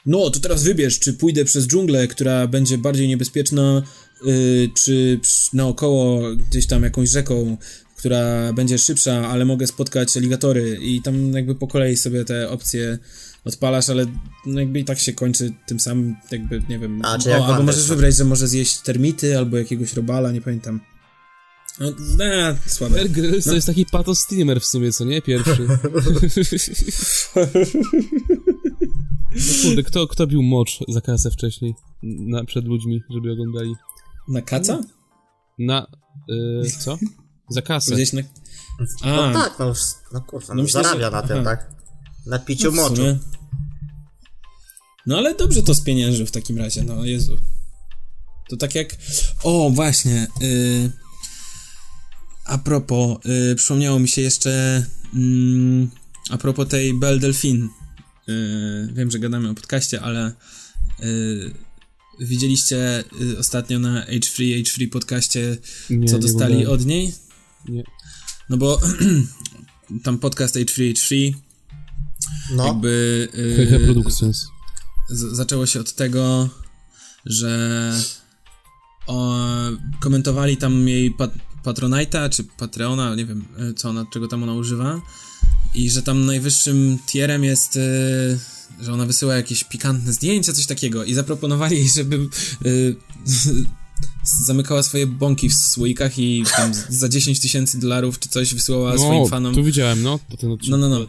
no, to teraz wybierz, czy pójdę przez dżunglę, która będzie bardziej niebezpieczna, y, czy naokoło gdzieś tam jakąś rzeką, która będzie szybsza, ale mogę spotkać aligatory i tam jakby po kolei sobie te opcje odpalasz, ale no jakby i tak się kończy tym samym, jakby, nie wiem, A, czy jak o, albo możesz wybrać, że może zjeść termity, albo jakiegoś robala, nie pamiętam. No, ne, słabe. Bear Grylls to jest taki pato streamer w sumie, co nie? Pierwszy. No kurde, kto, kto bił mocz za kasę wcześniej? Na, przed ludźmi, żeby oglądali. Na kaca? Na... Y, co? Za kasę. Powiedziałeś na... A, No tak, no, no kurwa, No no, myślę, zarabia że- na tym, aha. tak? Na piciu w moczu. No ale dobrze to spieniężył w takim razie, no Jezu. To tak jak... O, właśnie. Y... A propos, y, przypomniało mi się jeszcze... Mm, a propos tej Belle Delphine. Y, wiem, że gadamy o podcaście, ale... Y, widzieliście y, ostatnio na H3, H3 podcaście, Nie, co dostali od niej? Nie. No bo tam podcast H3, H3 No, jakby... y, Hehe Productions. z- zaczęło się od tego, że o, komentowali tam jej pat Patronite'a, czy Patreona, nie wiem, e, co ona, czego tam ona używa i że tam najwyższym tierem jest, e, że ona wysyła jakieś pikantne zdjęcia, coś takiego i zaproponowali jej, żeby e, zamykała swoje bąki w słoikach i tam za 10 tysięcy dolarów czy coś wysyłała swoim No, fanom. tu widziałem, no. To ten odcinek. No, no, no.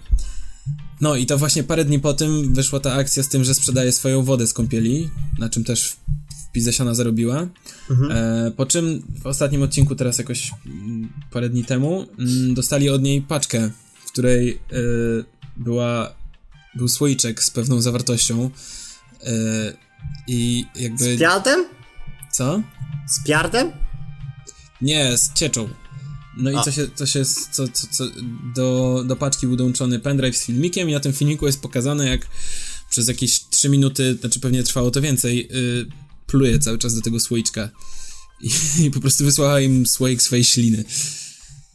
No i to właśnie parę dni po tym wyszła ta akcja z tym, że sprzedaje swoją wodę z kąpieli, na czym też w zarobiła. E, po czym w ostatnim odcinku, teraz jakoś mm, parę dni temu, mm, dostali od niej paczkę, w której e, była, był słoiczek z pewną zawartością. E, I jakby. z piardem? Co? Z piardem? Nie, z cieczą. No i A. co się, co się, co, co, co, do, do paczki był dołączony pendrive z filmikiem i na tym filmiku jest pokazane jak przez jakieś 3 minuty, znaczy pewnie trwało to więcej, yy, pluje cały czas do tego słoiczka. I, i po prostu wysłała im słoik swojej śliny.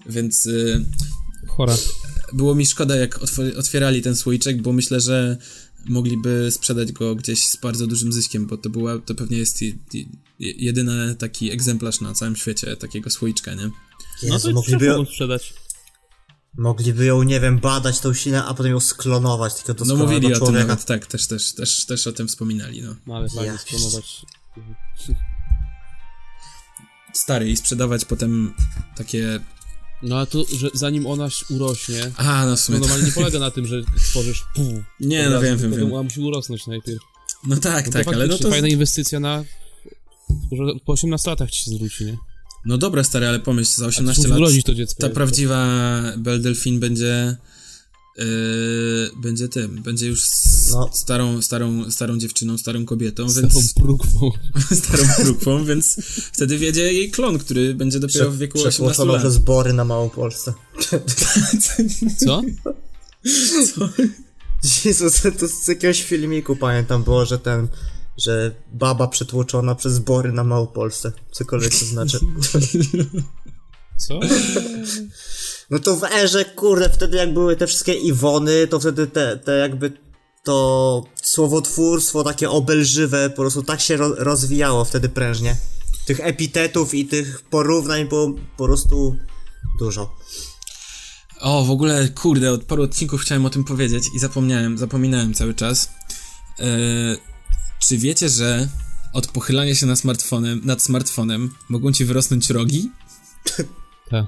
Więc yy, Chora. było mi szkoda jak otw- otwierali ten słoiczek, bo myślę, że mogliby sprzedać go gdzieś z bardzo dużym zyskiem, bo to była, to pewnie jest je, je, jedyny taki egzemplarz na całym świecie takiego słoiczka, nie? No Jezu, to mogliby, ją, sprzedać. mogliby ją, nie wiem, badać tą ślinę, a potem ją sklonować, tylko No doskonale mówili o tym nawet, tak, też, też, też, też o tym wspominali, no. No ale fajnie Ja sklonować. Stary i sprzedawać potem takie... No a to, że zanim ona urośnie, A, no w sumie... normalnie nie polega na tym, że tworzysz pół. Nie, no wiem, wiem, wiem. Ona musi urosnąć najpierw. No tak, No tak, to ale no to... fajna inwestycja na... Że po 18 latach ci się zwróci, nie? No dobra, stary, ale pomyśl, za A 18 tu lat to dziecko. ta prawdziwa Belle Delphine będzie Yy, będzie tym, będzie już No. starą, starą, starą dziewczyną, starą kobietą, Z więc taką prógwą. starą próbą, więc wtedy wiedzie jej klon, który będzie dopiero w wieku 18 Przetłoczono lat. przez Bory na Małopolsce. Co? Jezus, to z jakiegoś filmiku pamiętam było, że ten, że baba przetłoczona przez Bory na Małopolsce. Cokolwiek to znaczy. Co? No to w erze, kurde, wtedy jak były te wszystkie Iwony, to wtedy te, te jakby to słowotwórstwo takie obelżywe po prostu tak się ro rozwijało wtedy prężnie. Tych epitetów i tych porównań było po prostu dużo. O, w ogóle, kurde, od paru odcinków chciałem o tym powiedzieć i zapomniałem, zapominałem cały czas. Eee, czy wiecie, że od pochylania się na smartfonem, nad smartfonem mogą ci wyrosnąć rogi? Tak.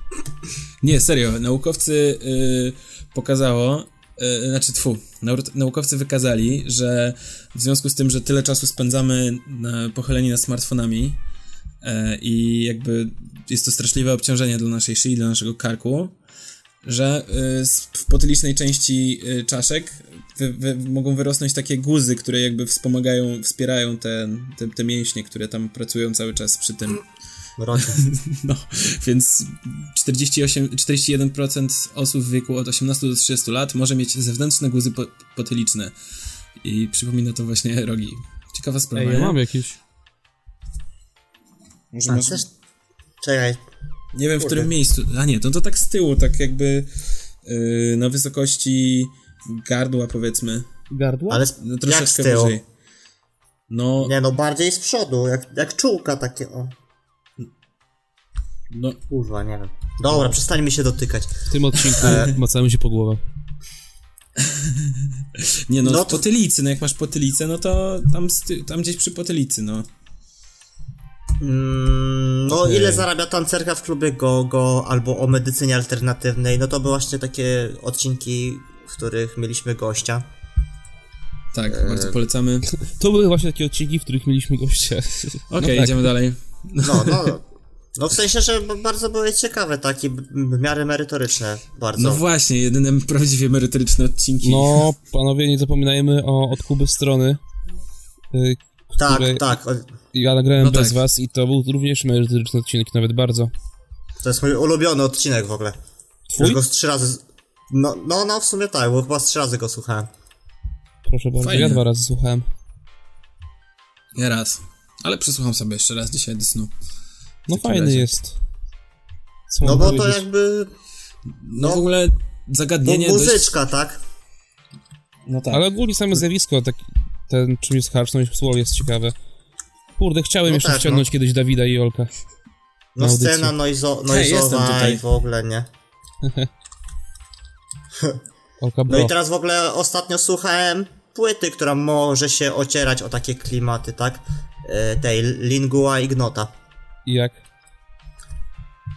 Nie, serio, naukowcy y, pokazało, y, znaczy tfu, nau- naukowcy wykazali, że w związku z tym, że tyle czasu spędzamy na, pochyleni nad smartfonami e, i jakby jest to straszliwe obciążenie dla naszej szyi, dla naszego karku, że y, w potylicznej części y, czaszek wy, wy, mogą wyrosnąć takie guzy, które jakby wspomagają, wspierają te, te, te mięśnie, które tam pracują cały czas przy tym. No, więc 48, 41% osób w wieku od 18 do 30 lat może mieć zewnętrzne guzy po, potyliczne. I przypomina to właśnie rogi. Ciekawa sprawa. Ej, ja nie? mam jakieś. Może A, masz, też... Czekaj, nie wiem w którym miejscu. A nie, to, to tak z tyłu, tak jakby yy, na wysokości gardła powiedzmy. Gardło? ale. No, jak z troszeczkę tyłu? wyżej. No, Nie no, bardziej z przodu, jak, jak czułka takie, o. no, Kurwa, nie wiem. Dobra, przestańmy się dotykać. W tym odcinku E. macamy się po głowach. nie no, No w to- potylicy, no jak masz potylicę, no to tam, tam gdzieś przy potylicy, no. Mm, no, Okej. ile zarabia tancerka w klubie Gogo albo o medycynie alternatywnej? No to były właśnie takie odcinki, w których mieliśmy gościa. Tak, E. bardzo polecamy. To były właśnie takie odcinki, w których mieliśmy gościa. Okej, tak. idziemy dalej. No, no. No w sensie, że bardzo były ciekawe, takie w miarę merytoryczne, bardzo. No właśnie, jedyne prawdziwie merytoryczne odcinki. No, panowie, nie zapominajmy o od Kuby strony. y, tak, tak. Ja nagrałem No bez tak. was i to był również merytoryczny odcinek, nawet bardzo. To jest mój ulubiony odcinek w ogóle. Już Twój? go z trzy razy. No, no, no, w sumie tak, bo chyba z trzy razy go słuchałem. Proszę bardzo, Fajnie. ja dwa razy słuchałem. Ja raz. Ale przesłucham sobie jeszcze raz dzisiaj do snu. No fajny razie. jest. Co No bo to powiedzieć? jakby. No, No, w ogóle No, zagadnienie dość... muzyczka, tak? No tak. Ale ogólnie same zjawisko, tak, ten czym jest harczność słowo jest ciekawe. Kurde, chciałem No jeszcze tak, wciągnąć kiedyś Dawida i Olka. No scena noizo, noizowa tutaj. i w ogóle, nie? Olka No bro. i teraz w ogóle ostatnio słuchałem płyty, która może się ocierać o takie klimaty, tak? E, Tej Lingua Ignota. I jak?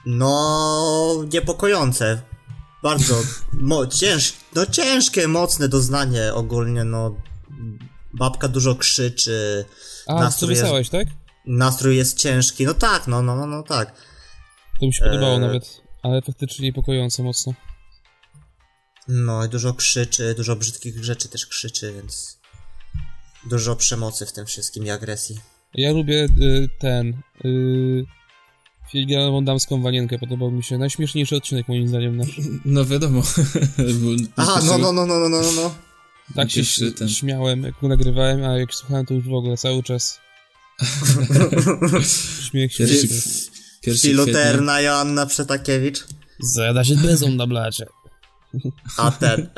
No, niepokojące. Bardzo mo- cięż, no ciężkie, mocne doznanie ogólnie, no. Babka dużo krzyczy, A, co Nastrój jest- tak? nastrój jest ciężki, no tak, no, no, no, no tak. To mi się podobało Eee. nawet, ale faktycznie niepokojąco mocno. No i dużo krzyczy, dużo brzydkich rzeczy też krzyczy, więc dużo przemocy w tym wszystkim i agresji. Ja lubię y, ten... Y, Filigranową damską wanienkę, podobał mi się. Najśmieszniejszy odcinek moim zdaniem nasz. No wiadomo. Był- Aha, no, no, no, no, no, no, no. Tak się ś- ten. śmiałem, jak go nagrywałem, a jak słuchałem to już w ogóle cały czas. Śmiech się. Pierwszy, pierwszy Filuterna Joanna Przetakiewicz. Zada się bezą na blacie. A ten.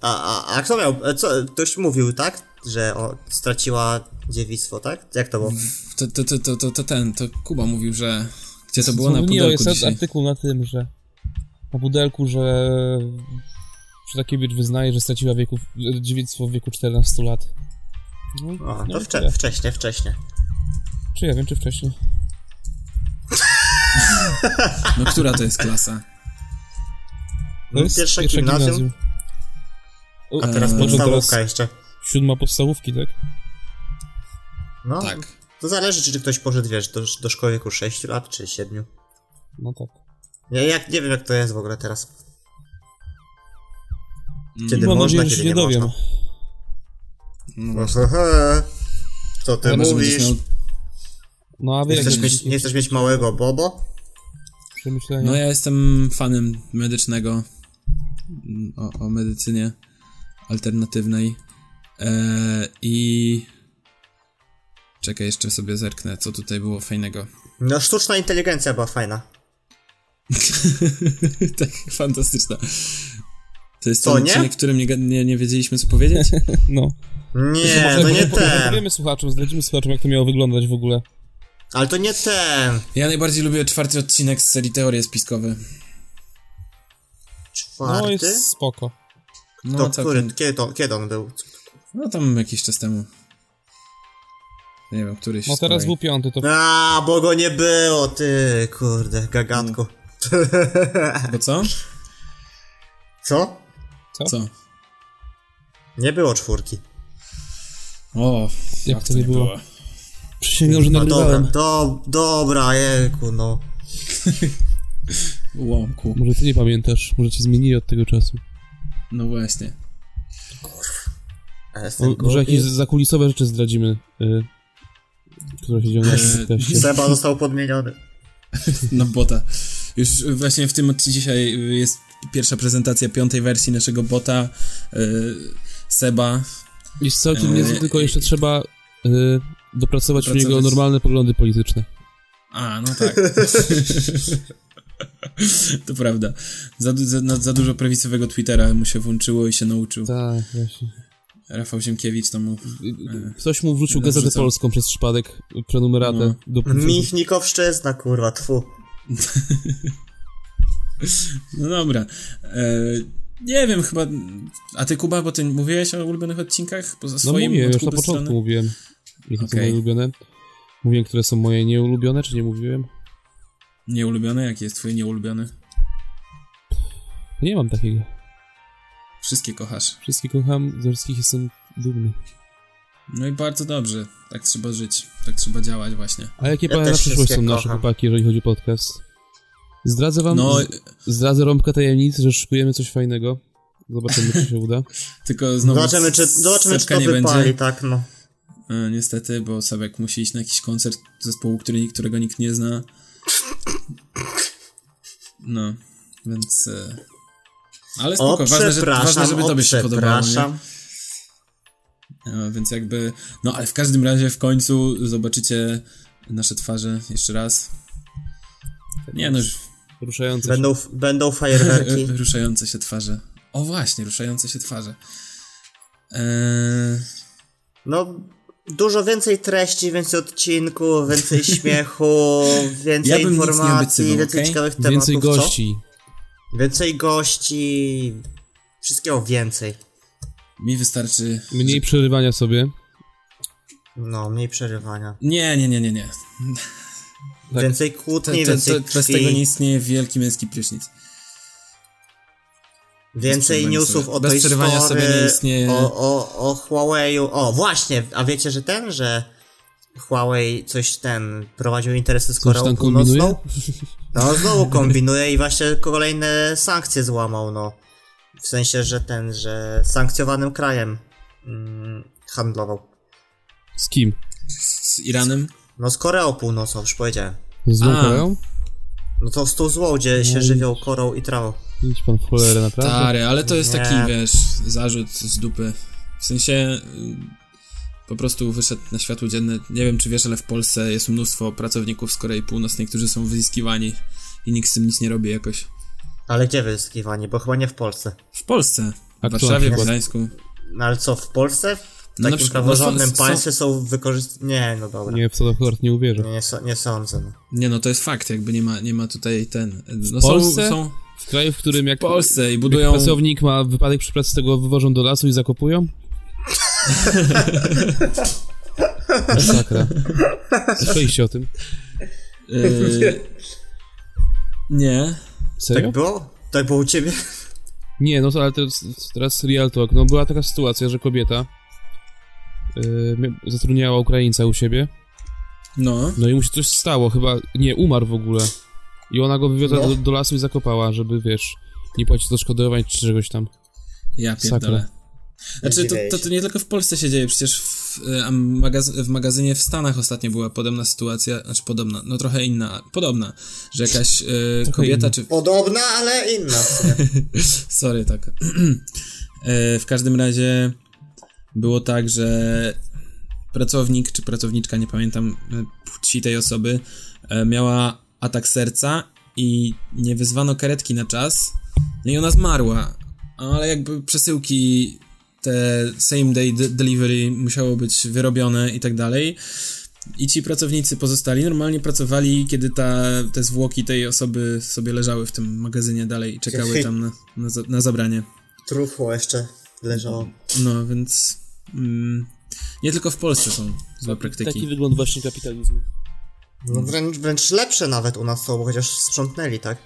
A, a, a kto miał. Co, ktoś mówił, tak? Że o, straciła dziewictwo, tak? Jak to było? To, to, to, to, to, to ten, to Kuba mówił, że... Gdzie to było? Na nie, pudełku jest dzisiaj. artykuł na tym, że na pudelku, że Przetakiewicz wyznaje, że straciła wieku, dziewictwo w wieku 14 lat. No, O, no to wcze, tyle. wcześnie, wcześnie. Czy ja wiem, czy wcześniej. No która to jest klasa? To jest Pierwsza gimnazjum? O, A teraz Eee, podstawówka teraz jeszcze. Siódma podstawówki, tak? No, Tak. To zależy, czy ktoś poszedł, wiesz, do, do szkoły w wieku 6 lat, czy 7. No tak. Ja jak, nie wiem, jak to jest w ogóle teraz. Kiedy Mam można, nadzieję, kiedy nie nie dowiem. można. No. Ehehe. Co ty mówisz? miał No a Nie chcesz, mieć, nie chcesz mieć małego Bobo? przemyślenia? No ja jestem fanem medycznego mm, o, o medycynie alternatywnej e, i czekaj, jeszcze sobie zerknę, co tutaj było fajnego. No sztuczna inteligencja była fajna. tak, fantastyczna. To jest Co, ten nie? odcinek, w którym nie, nie, nie wiedzieliśmy, co powiedzieć? No. Nie, Może to nie po- ten. Powiemy słuchaczom, zdradzimy słuchaczom, jak to miało wyglądać w ogóle. Ale to nie ten. Ja najbardziej lubię czwarty odcinek z serii Teorie spiskowe. No Czwarty? jest spoko. No, to który? Kiedy, to, kiedy on był? No tam jakiś czas temu. Nie wiem, któryś No teraz był piąty, to A, bo go nie było, ty, kurde, gagatku. Bo co? Co? Co? Nie było czwórki. O, Jak to nie było? przysięgam, że No dobra, nagrywałem. do, dobra, jejku, no. Łąku. Może ty nie pamiętasz, może ci zmienili od tego czasu. No właśnie. O, może jakieś zakulisowe rzeczy zdradzimy, y, które się dzieją na. Seba został podmieniony. Na bota. Już właśnie w tym odcinku dzisiaj jest pierwsza prezentacja piątej wersji naszego bota. Yy, Seba. Jest całkiem Eee, niezły, tylko jeszcze trzeba y, dopracować u niego normalne poglądy polityczne. A, no tak. to prawda. Za, za, za dużo prawicowego Twittera mu się włączyło i się nauczył. Tak, właśnie. Rafał Siemkiewicz tam mu... Ktoś mu wrzucił gazetę wrzucał. polską przez przypadek, prenumeratę. No. Do, Michnikowszczyzna, kurwa, tfu. No dobra. E, nie wiem, chyba... A ty, Kuba, bo ty mówiłeś o ulubionych odcinkach? Poza No swoim od już na początku strony? mówiłem, jakie są Okej. moje ulubione. Mówiłem, które są moje nieulubione, czy nie mówiłem? Nieulubiony? Jaki jest twój nieulubiony? Nie mam takiego. Wszystkie kochasz. Wszystkich kocham, ze wszystkich jestem dumny. No i bardzo dobrze. Tak trzeba żyć. Tak trzeba działać właśnie. A jakie Ja plany na przyszłość są wszystkie nasze kocham. chłopaki, jeżeli chodzi o podcast? Zdradzę wam, No, zdradzę rąbkę tajemnic, że szykujemy coś fajnego. Zobaczymy, czy się uda. tylko znowu Zobaczymy, czy, zobaczymy, czy to nie wypali, będzie. tak, no. E, niestety, bo Sebek musi iść na jakiś koncert zespołu, który, którego nikt nie zna. No, więc... E, ale O, spoko, ważne, że, ważne, żeby o, tobie się podobało, nie? przepraszam. E, więc jakby... No, ale w każdym razie w końcu zobaczycie nasze twarze jeszcze raz. Nie no, już Ruszające Będą, będą fajerwerki. ruszające się twarze. O właśnie, ruszające się twarze. Eee, No, dużo więcej treści, więcej odcinków, więcej śmiechu, więcej Ja informacji, obiecywał, więcej okej? ciekawych się. tematów. Więcej co? Więcej gości. Wszystkiego więcej. mi wystarczy... Mniej przerywania sobie. No, mniej przerywania. Nie, nie, nie, nie, nie. Tak. Więcej To, kłótni, to, więcej to, krwi, bez tego nie istnieje wielki męski prysznic. więcej newsów sobie. o Bez tej przerywania story, sobie nie istnieje- o, o, o Huawei'u. O, właśnie, a wiecie, że ten, że Huawei coś ten prowadził interesy z Koreą Północną? No, znowu kombinuje i właśnie kolejne sankcje złamał, no. W sensie, że ten, że sankcjowanym krajem mm, handlował. Z kim? Z Iranem? No, z Koreą Północną, już powiedziałem. Z A. Koreą? No to z tą złą, gdzie się No żywią korą i trawą. Idź pan w cholerę, naprawdę? Stary, ale to jest Nie. taki, wiesz, zarzut z dupy. W sensie y, po prostu wyszedł na światło dzienne. Nie wiem, czy wiesz, ale w Polsce jest mnóstwo pracowników z Korei Północnej, którzy są wyzyskiwani i nikt z tym nic nie robi jakoś. Ale gdzie wyzyskiwanie? Bo chyba nie w Polsce. W Polsce. W Warszawie, w? Gdańsku. No ale co, w Polsce? W No na takim przykład- praworządnym no są- państwie są wykorzystane... Nie, no dobra. Nie, Nie, w co to akurat nie uwierzę. nie, so, nie sądzę. No. Nie no, to jest fakt, jakby nie ma, nie ma tutaj ten... No Polsce? Są, są W kraju, w którym jak, w Polsce i jak budują... pracownik ma wypadek przy pracy, tego wywożą do lasu i zakopują? Masakra. Słyszeliście o tym? y, nie. Serio? Tak było? Tak było u ciebie? Nie, no to ale teraz, teraz real talk. No była taka sytuacja, że kobieta yy, mia- zatrudniała Ukraińca u siebie, No. no i mu się coś stało, chyba, nie, umarł w ogóle. I ona go wywiozła No. do, do lasu i zakopała, żeby, wiesz, nie płacić odszkodowań czy czegoś tam. Ja pierdolę. Znaczy, to, to, to nie tylko w Polsce się dzieje, przecież w, e, magaz w magazynie w Stanach ostatnio była podobna sytuacja, znaczy podobna, no trochę inna, podobna, że jakaś e, kobieta inna. czy... Podobna, ale inna. Sorry, tak. E, w każdym razie było tak, że pracownik czy pracowniczka, nie pamiętam płci tej osoby, miała atak serca i nie wyzwano karetki na czas, no i ona zmarła. Ale jakby przesyłki te same day de- delivery musiało być wyrobione i tak dalej. I ci pracownicy pozostali normalnie pracowali, kiedy ta, te zwłoki tej osoby sobie leżały w tym magazynie dalej i czekały tam na, na, za- na zabranie. Trufło jeszcze leżało. No, więc mm, nie tylko w Polsce są złe praktyki. Taki wygląd właśnie kapitalizmu. No wręcz, wręcz lepsze nawet u nas są, bo chociaż sprzątnęli, tak?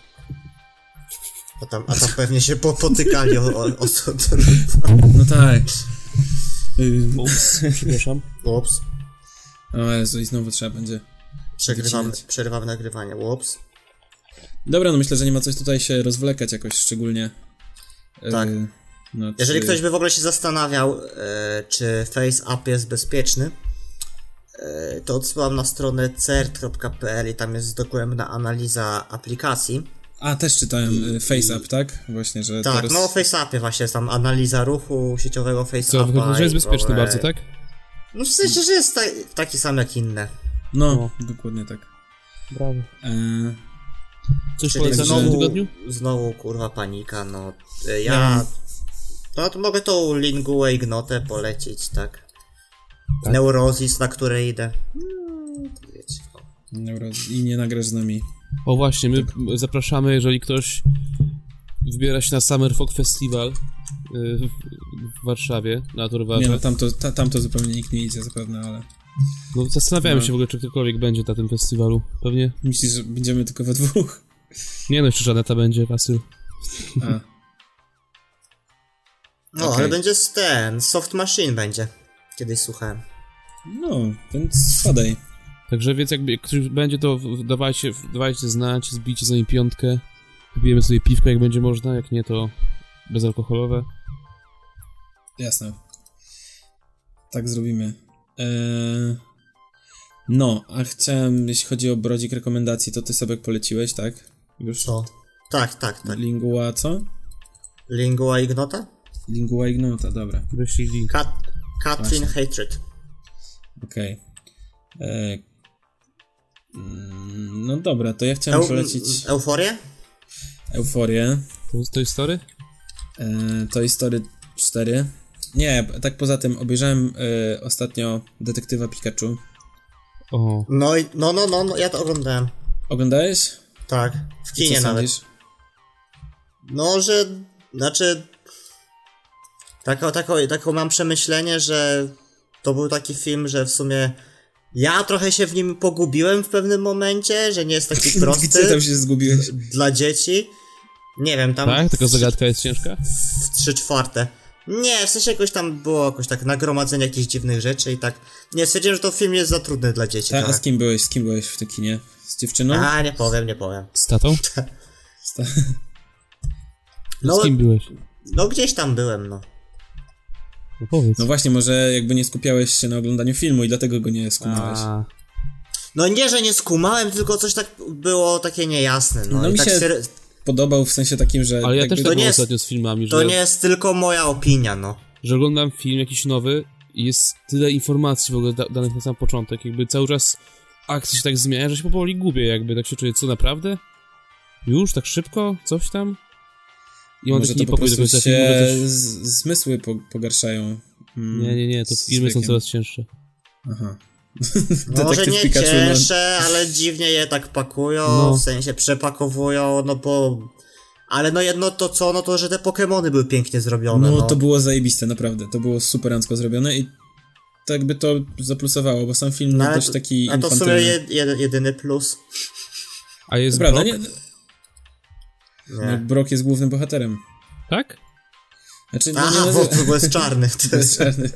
A tam, a tam pewnie się po, potykali o, o. No tak. Y, Ups, przepraszam. Łops. O Jezu, i znowu trzeba będzie. Przegrywamy, Wycinać. nagrywanie. Łops. Dobra, no myślę, że nie ma coś tutaj się rozwlekać jakoś szczególnie. Y, Tak. no, Jeżeli czy- ktoś by w ogóle się zastanawiał, e, czy FaceApp jest bezpieczny, e, to odsyłam na stronę cert.pl i tam jest dogłębna analiza aplikacji. A, też czytałem y, FaceApp, tak? Właśnie, że Tak, teraz... no o FaceAppie właśnie jest tam analiza ruchu sieciowego Co, FaceAppa. wychodzi, że jest i bezpieczny ogóle- bardzo, tak? No w sensie, że jest ta, taki sam jak inne. No, dokładnie tak. Brawo. E, Coś Czyli polecasz w tym znowu, tygodniu? znowu kurwa panika, no. E, Ja No to mogę tą Linguę Ignotę polecić, tak. Tak? Neurozis, na które idę. Mm, to wiecie, no. I nie nagrasz z nami. O właśnie, my zapraszamy, jeżeli ktoś wybiera się na Summer Folk Festival y, w, Warszawie, na Nie Torwarze. no, tam to, ta, tam to zupełnie nikt nie idzie zapewne, ale... No zastanawiałem No. się w ogóle, czy ktokolwiek będzie na tym festiwalu. Pewnie. Myślisz, że będziemy tylko we dwóch? Nie no, jeszcze Żaneta będzie, Wasyl. A, No, Okej. ale będzie ten, Soft Machine będzie. Kiedyś słuchałem. no, więc spadaj. Także więc jakby jak ktoś będzie, to dawajcie, dawajcie znać, zbijcie z nami piątkę. Wypijemy sobie piwko, jak będzie można, jak nie, to bezalkoholowe. Jasne. Tak zrobimy. Eee, no, a chciałem, jeśli chodzi o brodzik rekomendacji, to ty sobie poleciłeś, tak? Już? Co? Tak, tak, tak. Lingua co? Lingua Ignota? Lingua ignota, dobra. Weźcie link. Kat Katrin Właśnie. Hatred. Okej. Eee, mm, no dobra, to ja chciałem Eu polecić Euforię? Euforię. To, to jest story? Eee, Toy Story 4. Nie, tak poza tym obejrzałem e, ostatnio Detektywa Pikachu. O, No, i- no, no, no, no, ja to oglądałem. Oglądałeś? Tak, w kinie co nawet. sądzisz? No, że, znaczy, taką, taką, taką mam przemyślenie, że to był taki film, że w sumie ja trochę się w nim pogubiłem w pewnym momencie, że nie jest taki Gdzie prosty tam się zgubiłeś? dla dzieci. Nie wiem, tam tak? Taka w, zagadka jest ciężka? w trzy czwarte. Nie, w sensie jakoś tam było jakoś tak nagromadzenie jakichś dziwnych rzeczy i tak. Nie, stwierdziłem, że to film jest za trudny dla dzieci. Ta, a z kim byłeś? Z kim byłeś w tym kinie? Z dziewczyną? A, nie powiem, nie powiem. Z tatą? Sta- No, Z kim byłeś? no gdzieś tam byłem, no. No powiedz. No właśnie, może jakby nie skupiałeś się na oglądaniu filmu i dlatego go nie skumałeś. A, No nie, że nie skumałem, tylko coś tak było takie niejasne. No, No mi tak się ser- Podobał w sensie takim, że... ale ja też to tak nie było jest- ostatnio z filmami, że, to nie jest tylko moja opinia, no. że oglądam film jakiś nowy i jest tyle informacji w ogóle da, danych na sam początek, jakby cały czas akcja się tak zmienia, że się powoli gubię, jakby tak się czuję, co naprawdę? Już? Tak szybko? Coś tam? I mam Może taki to po prostu się coś... zmysły po, pogarszają. Mm, Nie, nie, nie, to filmy są coraz cięższe. Aha. No, może nie Pikachu, no. cięższe, ale dziwnie je tak pakują, No. w sensie przepakowują, no bo... Ale no jedno to co, no to, że te Pokemony były pięknie zrobione, No, no. to było zajebiste, naprawdę. To było superancko zrobione i tak by to zaplusowało, bo sam film No, był ale dość to- taki A to w sumie infantylny. jed, jed, jedyny plus. A jest To prawda, nie? No, Nie. Brock jest głównym bohaterem. Tak? Znaczy, no, Aha, nie bo, bo jest czarny. To jest czarny.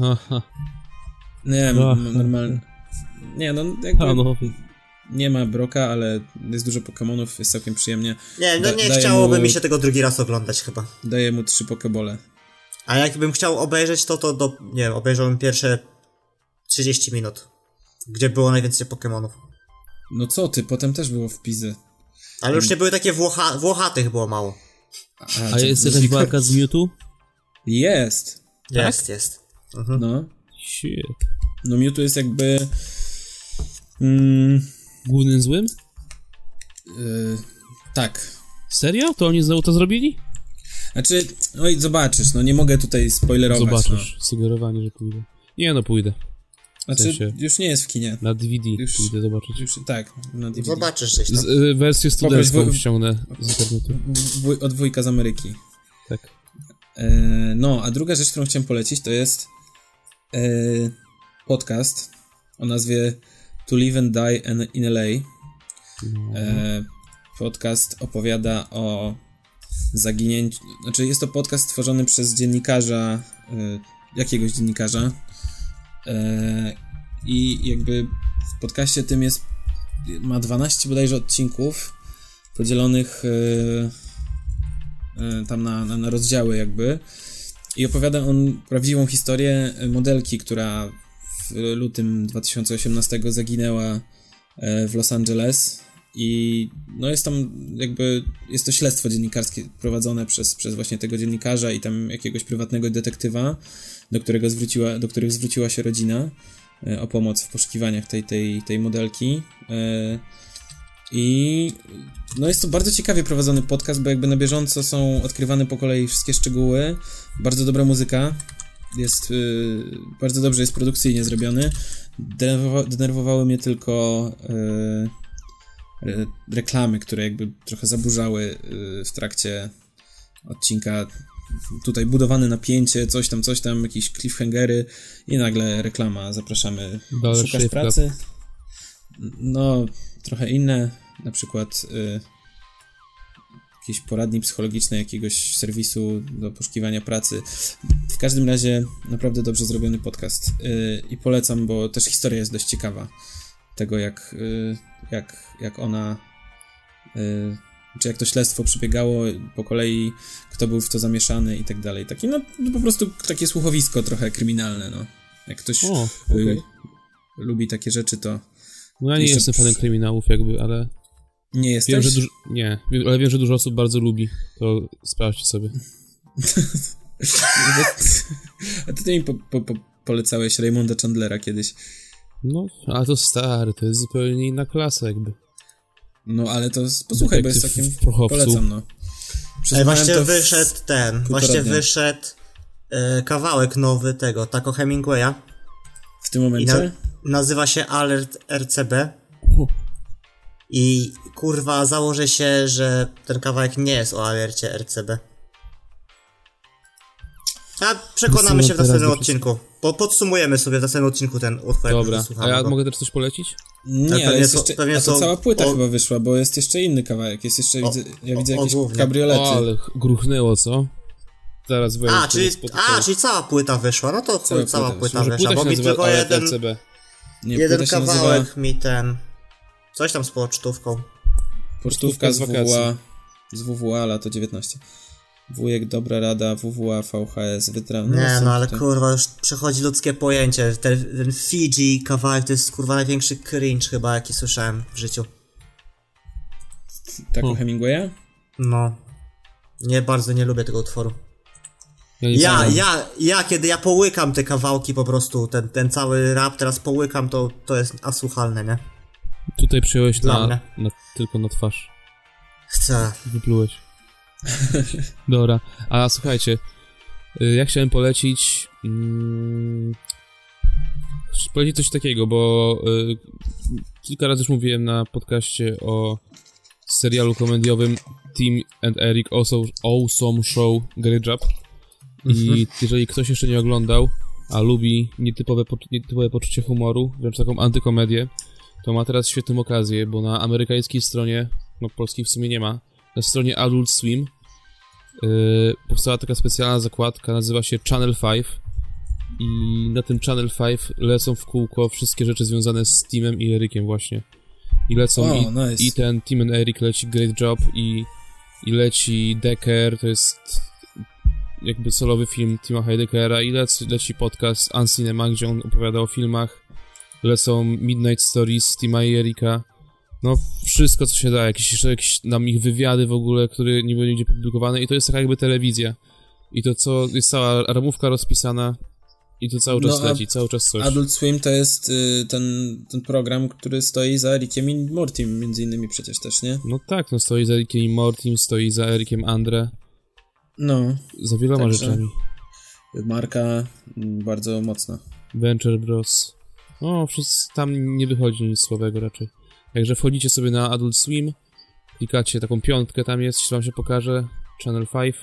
Aha. Nie, No. m- normalnie. Nie, no jakby... A, no. Nie ma Broka, ale jest dużo Pokémonów, jest całkiem przyjemnie. Nie, no Da- nie daję chciałoby mu- mi się tego drugi raz oglądać chyba. Daję mu trzy Pokebole. A jakbym chciał obejrzeć to, to do, nie wiem, obejrzałbym pierwsze 30 minut. Gdzie było najwięcej Pokémonów. No co ty, potem też było w Pizy. Ale już nie były takie włocha, włochatych było mało. A jest jakaś walka z Mewtwo? Jest. Jest, jest. Mhm. No. Shit. No Mewtwo jest jakby... Mm, Głównym złym? yy, tak. Serio? To oni znowu to zrobili? Znaczy, oj, zobaczysz, no nie mogę tutaj spoilerować. Zobaczysz. Sugerowanie, że pójdę. Nie, no pójdę. No. Znaczy, sensie- już nie jest w kinie. Na DVD Już- pójdę zobaczyć. Już, tak, na DVD. Zobaczysz Z, tam. y, wersję studencką ściągnę z internetu. Wuj, od wujka z Ameryki. Tak. E, no, a druga rzecz, którą chciałem polecić, to jest e, podcast o nazwie To Live and Die in- in LA. E, podcast opowiada o zaginięciu. Znaczy, jest to podcast stworzony przez dziennikarza, e, jakiegoś dziennikarza. E, I jakby w podcaście tym jest. Ma 12 bodajże odcinków podzielonych e, e, tam na, na, na rozdziały, jakby. I opowiada on prawdziwą historię modelki, która w lutym 2018 zaginęła w Los Angeles i no jest tam jakby, jest to śledztwo dziennikarskie prowadzone przez, przez właśnie tego dziennikarza i tam jakiegoś prywatnego detektywa, do którego zwróciła, do których zwróciła się rodzina e, o pomoc w poszukiwaniach tej, tej, tej modelki. E, I no jest to bardzo ciekawie prowadzony podcast, bo jakby na bieżąco są odkrywane po kolei wszystkie szczegóły. Bardzo dobra muzyka. Jest y, bardzo dobrze jest produkcyjnie zrobiony. Denerwowa denerwowały mnie tylko reklamy, które jakby trochę zaburzały y, w trakcie odcinka. Tutaj budowane napięcie, coś tam, coś tam, jakieś cliffhangery i nagle reklama, zapraszamy. Dollar Szukasz pracy? No, trochę inne, na przykład y, jakieś poradni psychologiczne jakiegoś serwisu do poszukiwania pracy. W każdym razie naprawdę dobrze zrobiony podcast y, i polecam, bo też historia jest dość ciekawa tego, jak, y, jak, jak ona y, czy jak to śledztwo przebiegało po kolei, kto był w to zamieszany i tak dalej. Taki, no, po prostu takie słuchowisko trochę kryminalne, no. Jak ktoś O, y, okej. lubi takie rzeczy, to No ja nie jestem fanem przy- kryminałów jakby, ale nie jesteś. wiem, że dużo... Nie, ale wiem, że dużo osób bardzo lubi. To sprawdźcie sobie. A ty mi po, po, po, polecałeś Raymonda Chandlera kiedyś. No, ale to stary, to jest zupełnie inna klasa jakby. No, ale to s- posłuchaj, bo jest prochowcu. Polecam, no. Ej, właśnie to w- wyszedł ten, właśnie dnia. wyszedł e, kawałek nowy tego, Taco Hemingwaya. W tym momencie? na, nazywa się Alert RCB. U. I kurwa, założę się, że ten kawałek nie jest o alercie RCB. A przekonamy się w następnym odcinku. Po, podsumujemy sobie w następnym odcinku ten utwór. Dobra, a ja mogę też coś polecić? Nie, pewnie ale jest jeszcze... pewnie A to są- cała płyta o- chyba wyszła, bo jest jeszcze inny kawałek. Jest jeszcze... O- widzę, ja widzę o jakieś głównie. kabriolety. O, ale gruchnęło, co? Zaraz wejdę. A, czyli, a, czyli cała płyta wyszła. No to Cała cała, płyta płyta, wyszła. Bo mi tylko jeden. Nie, jeden kawałek nazywa mi ten... Coś tam z pocztówką. Pocztówka z. WWA. Z WWA, lato 19. Wujek, dobra rada, WWA, VHS, wytram. Nie, no ale tutaj- kurwa, już przechodzi ludzkie pojęcie. Ten, ten Fiji kawałek to jest kurwa największy cringe chyba, jaki słyszałem w życiu. Tak Hmm. Hemingwaya? No. Nie, bardzo nie lubię tego utworu. Ja, Ja, ja, ja, kiedy ja połykam te kawałki po prostu, ten, ten cały rap teraz połykam, to, to jest asłuchalne, nie? Tutaj przyjąłeś Dla na, mnie. na, tylko na twarz. Chcę. Wyplułeś. Dobra, a słuchajcie, y, ja chciałem polecić mm, polecić coś takiego, bo y, kilka razy już mówiłem na podcaście o serialu komediowym Tim and Eric Awesome, awesome Show Great Job. I jeżeli ktoś jeszcze nie oglądał, a lubi nietypowe, nietypowe poczucie humoru, wręcz taką antykomedię, to ma teraz świetną okazję, bo na amerykańskiej stronie, no polskiej w sumie nie ma, na stronie Adult Swim yy, powstała taka specjalna zakładka, nazywa się Channel 5 i na tym Channel 5 lecą w kółko wszystkie rzeczy związane z Steamem i Erykiem właśnie. I lecą O, i, nice. i ten Tim and Eric leci Great Job i, i leci Decker, to jest jakby solowy film Tima Heideckera i leci, leci podcast Uncinema, gdzie on opowiada o filmach. Lecą Midnight Stories Tima i Erika. No, wszystko co się da, jakieś, jakieś nam ich wywiady w ogóle, które nie były nigdzie publikowane i to jest taka jakby telewizja. I to co, jest cała ramówka rozpisana i to cały czas No, leci, cały czas coś. Adult Swim to jest y, ten, ten program, który stoi za Rickiem i Mortim, między innymi przecież też, nie? No tak, no stoi za Erikiem i Mortim, stoi za Erikiem Andre, No, za wieloma Także- rzeczami. marka mm, bardzo mocna. Venture Bros. No, tam nie wychodzi nic słowego raczej. Także wchodzicie sobie na Adult Swim, klikacie taką piątkę, tam jest, wam się pokaże, Channel 5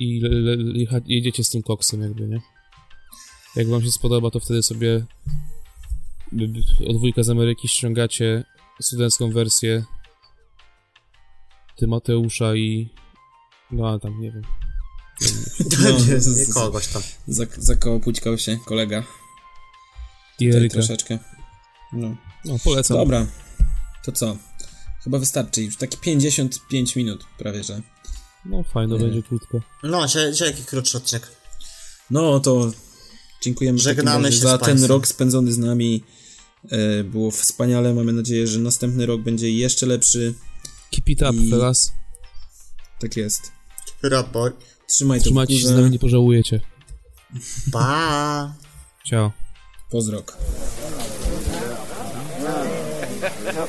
i le, le, jecha- jedziecie z tym koksem jakby, nie? Jak wam się spodoba, to wtedy sobie od wujka z Ameryki ściągacie studencką wersję Tymoteusza i no a tam nie wiem. No, nie, kogoś tam. Zak zakołopućkał się kolega. I Eryka. troszeczkę. No. No polecam. Dobra, to co? Chyba wystarczy już. Takie 55 minut prawie, że. No fajno będzie krótko. No, że, że jaki krótszy odcinek. No to dziękujemy Żegnamy się za ten państwem. rok spędzony z nami. E, Było wspaniale. Mamy nadzieję, że następny rok będzie jeszcze lepszy. Keep it up, I- fellas. Tak jest. Raport. Trzymaj to w Trzymajcie się z nami, nie pożałujecie. Pa! Ciao. Pozdrok. yep.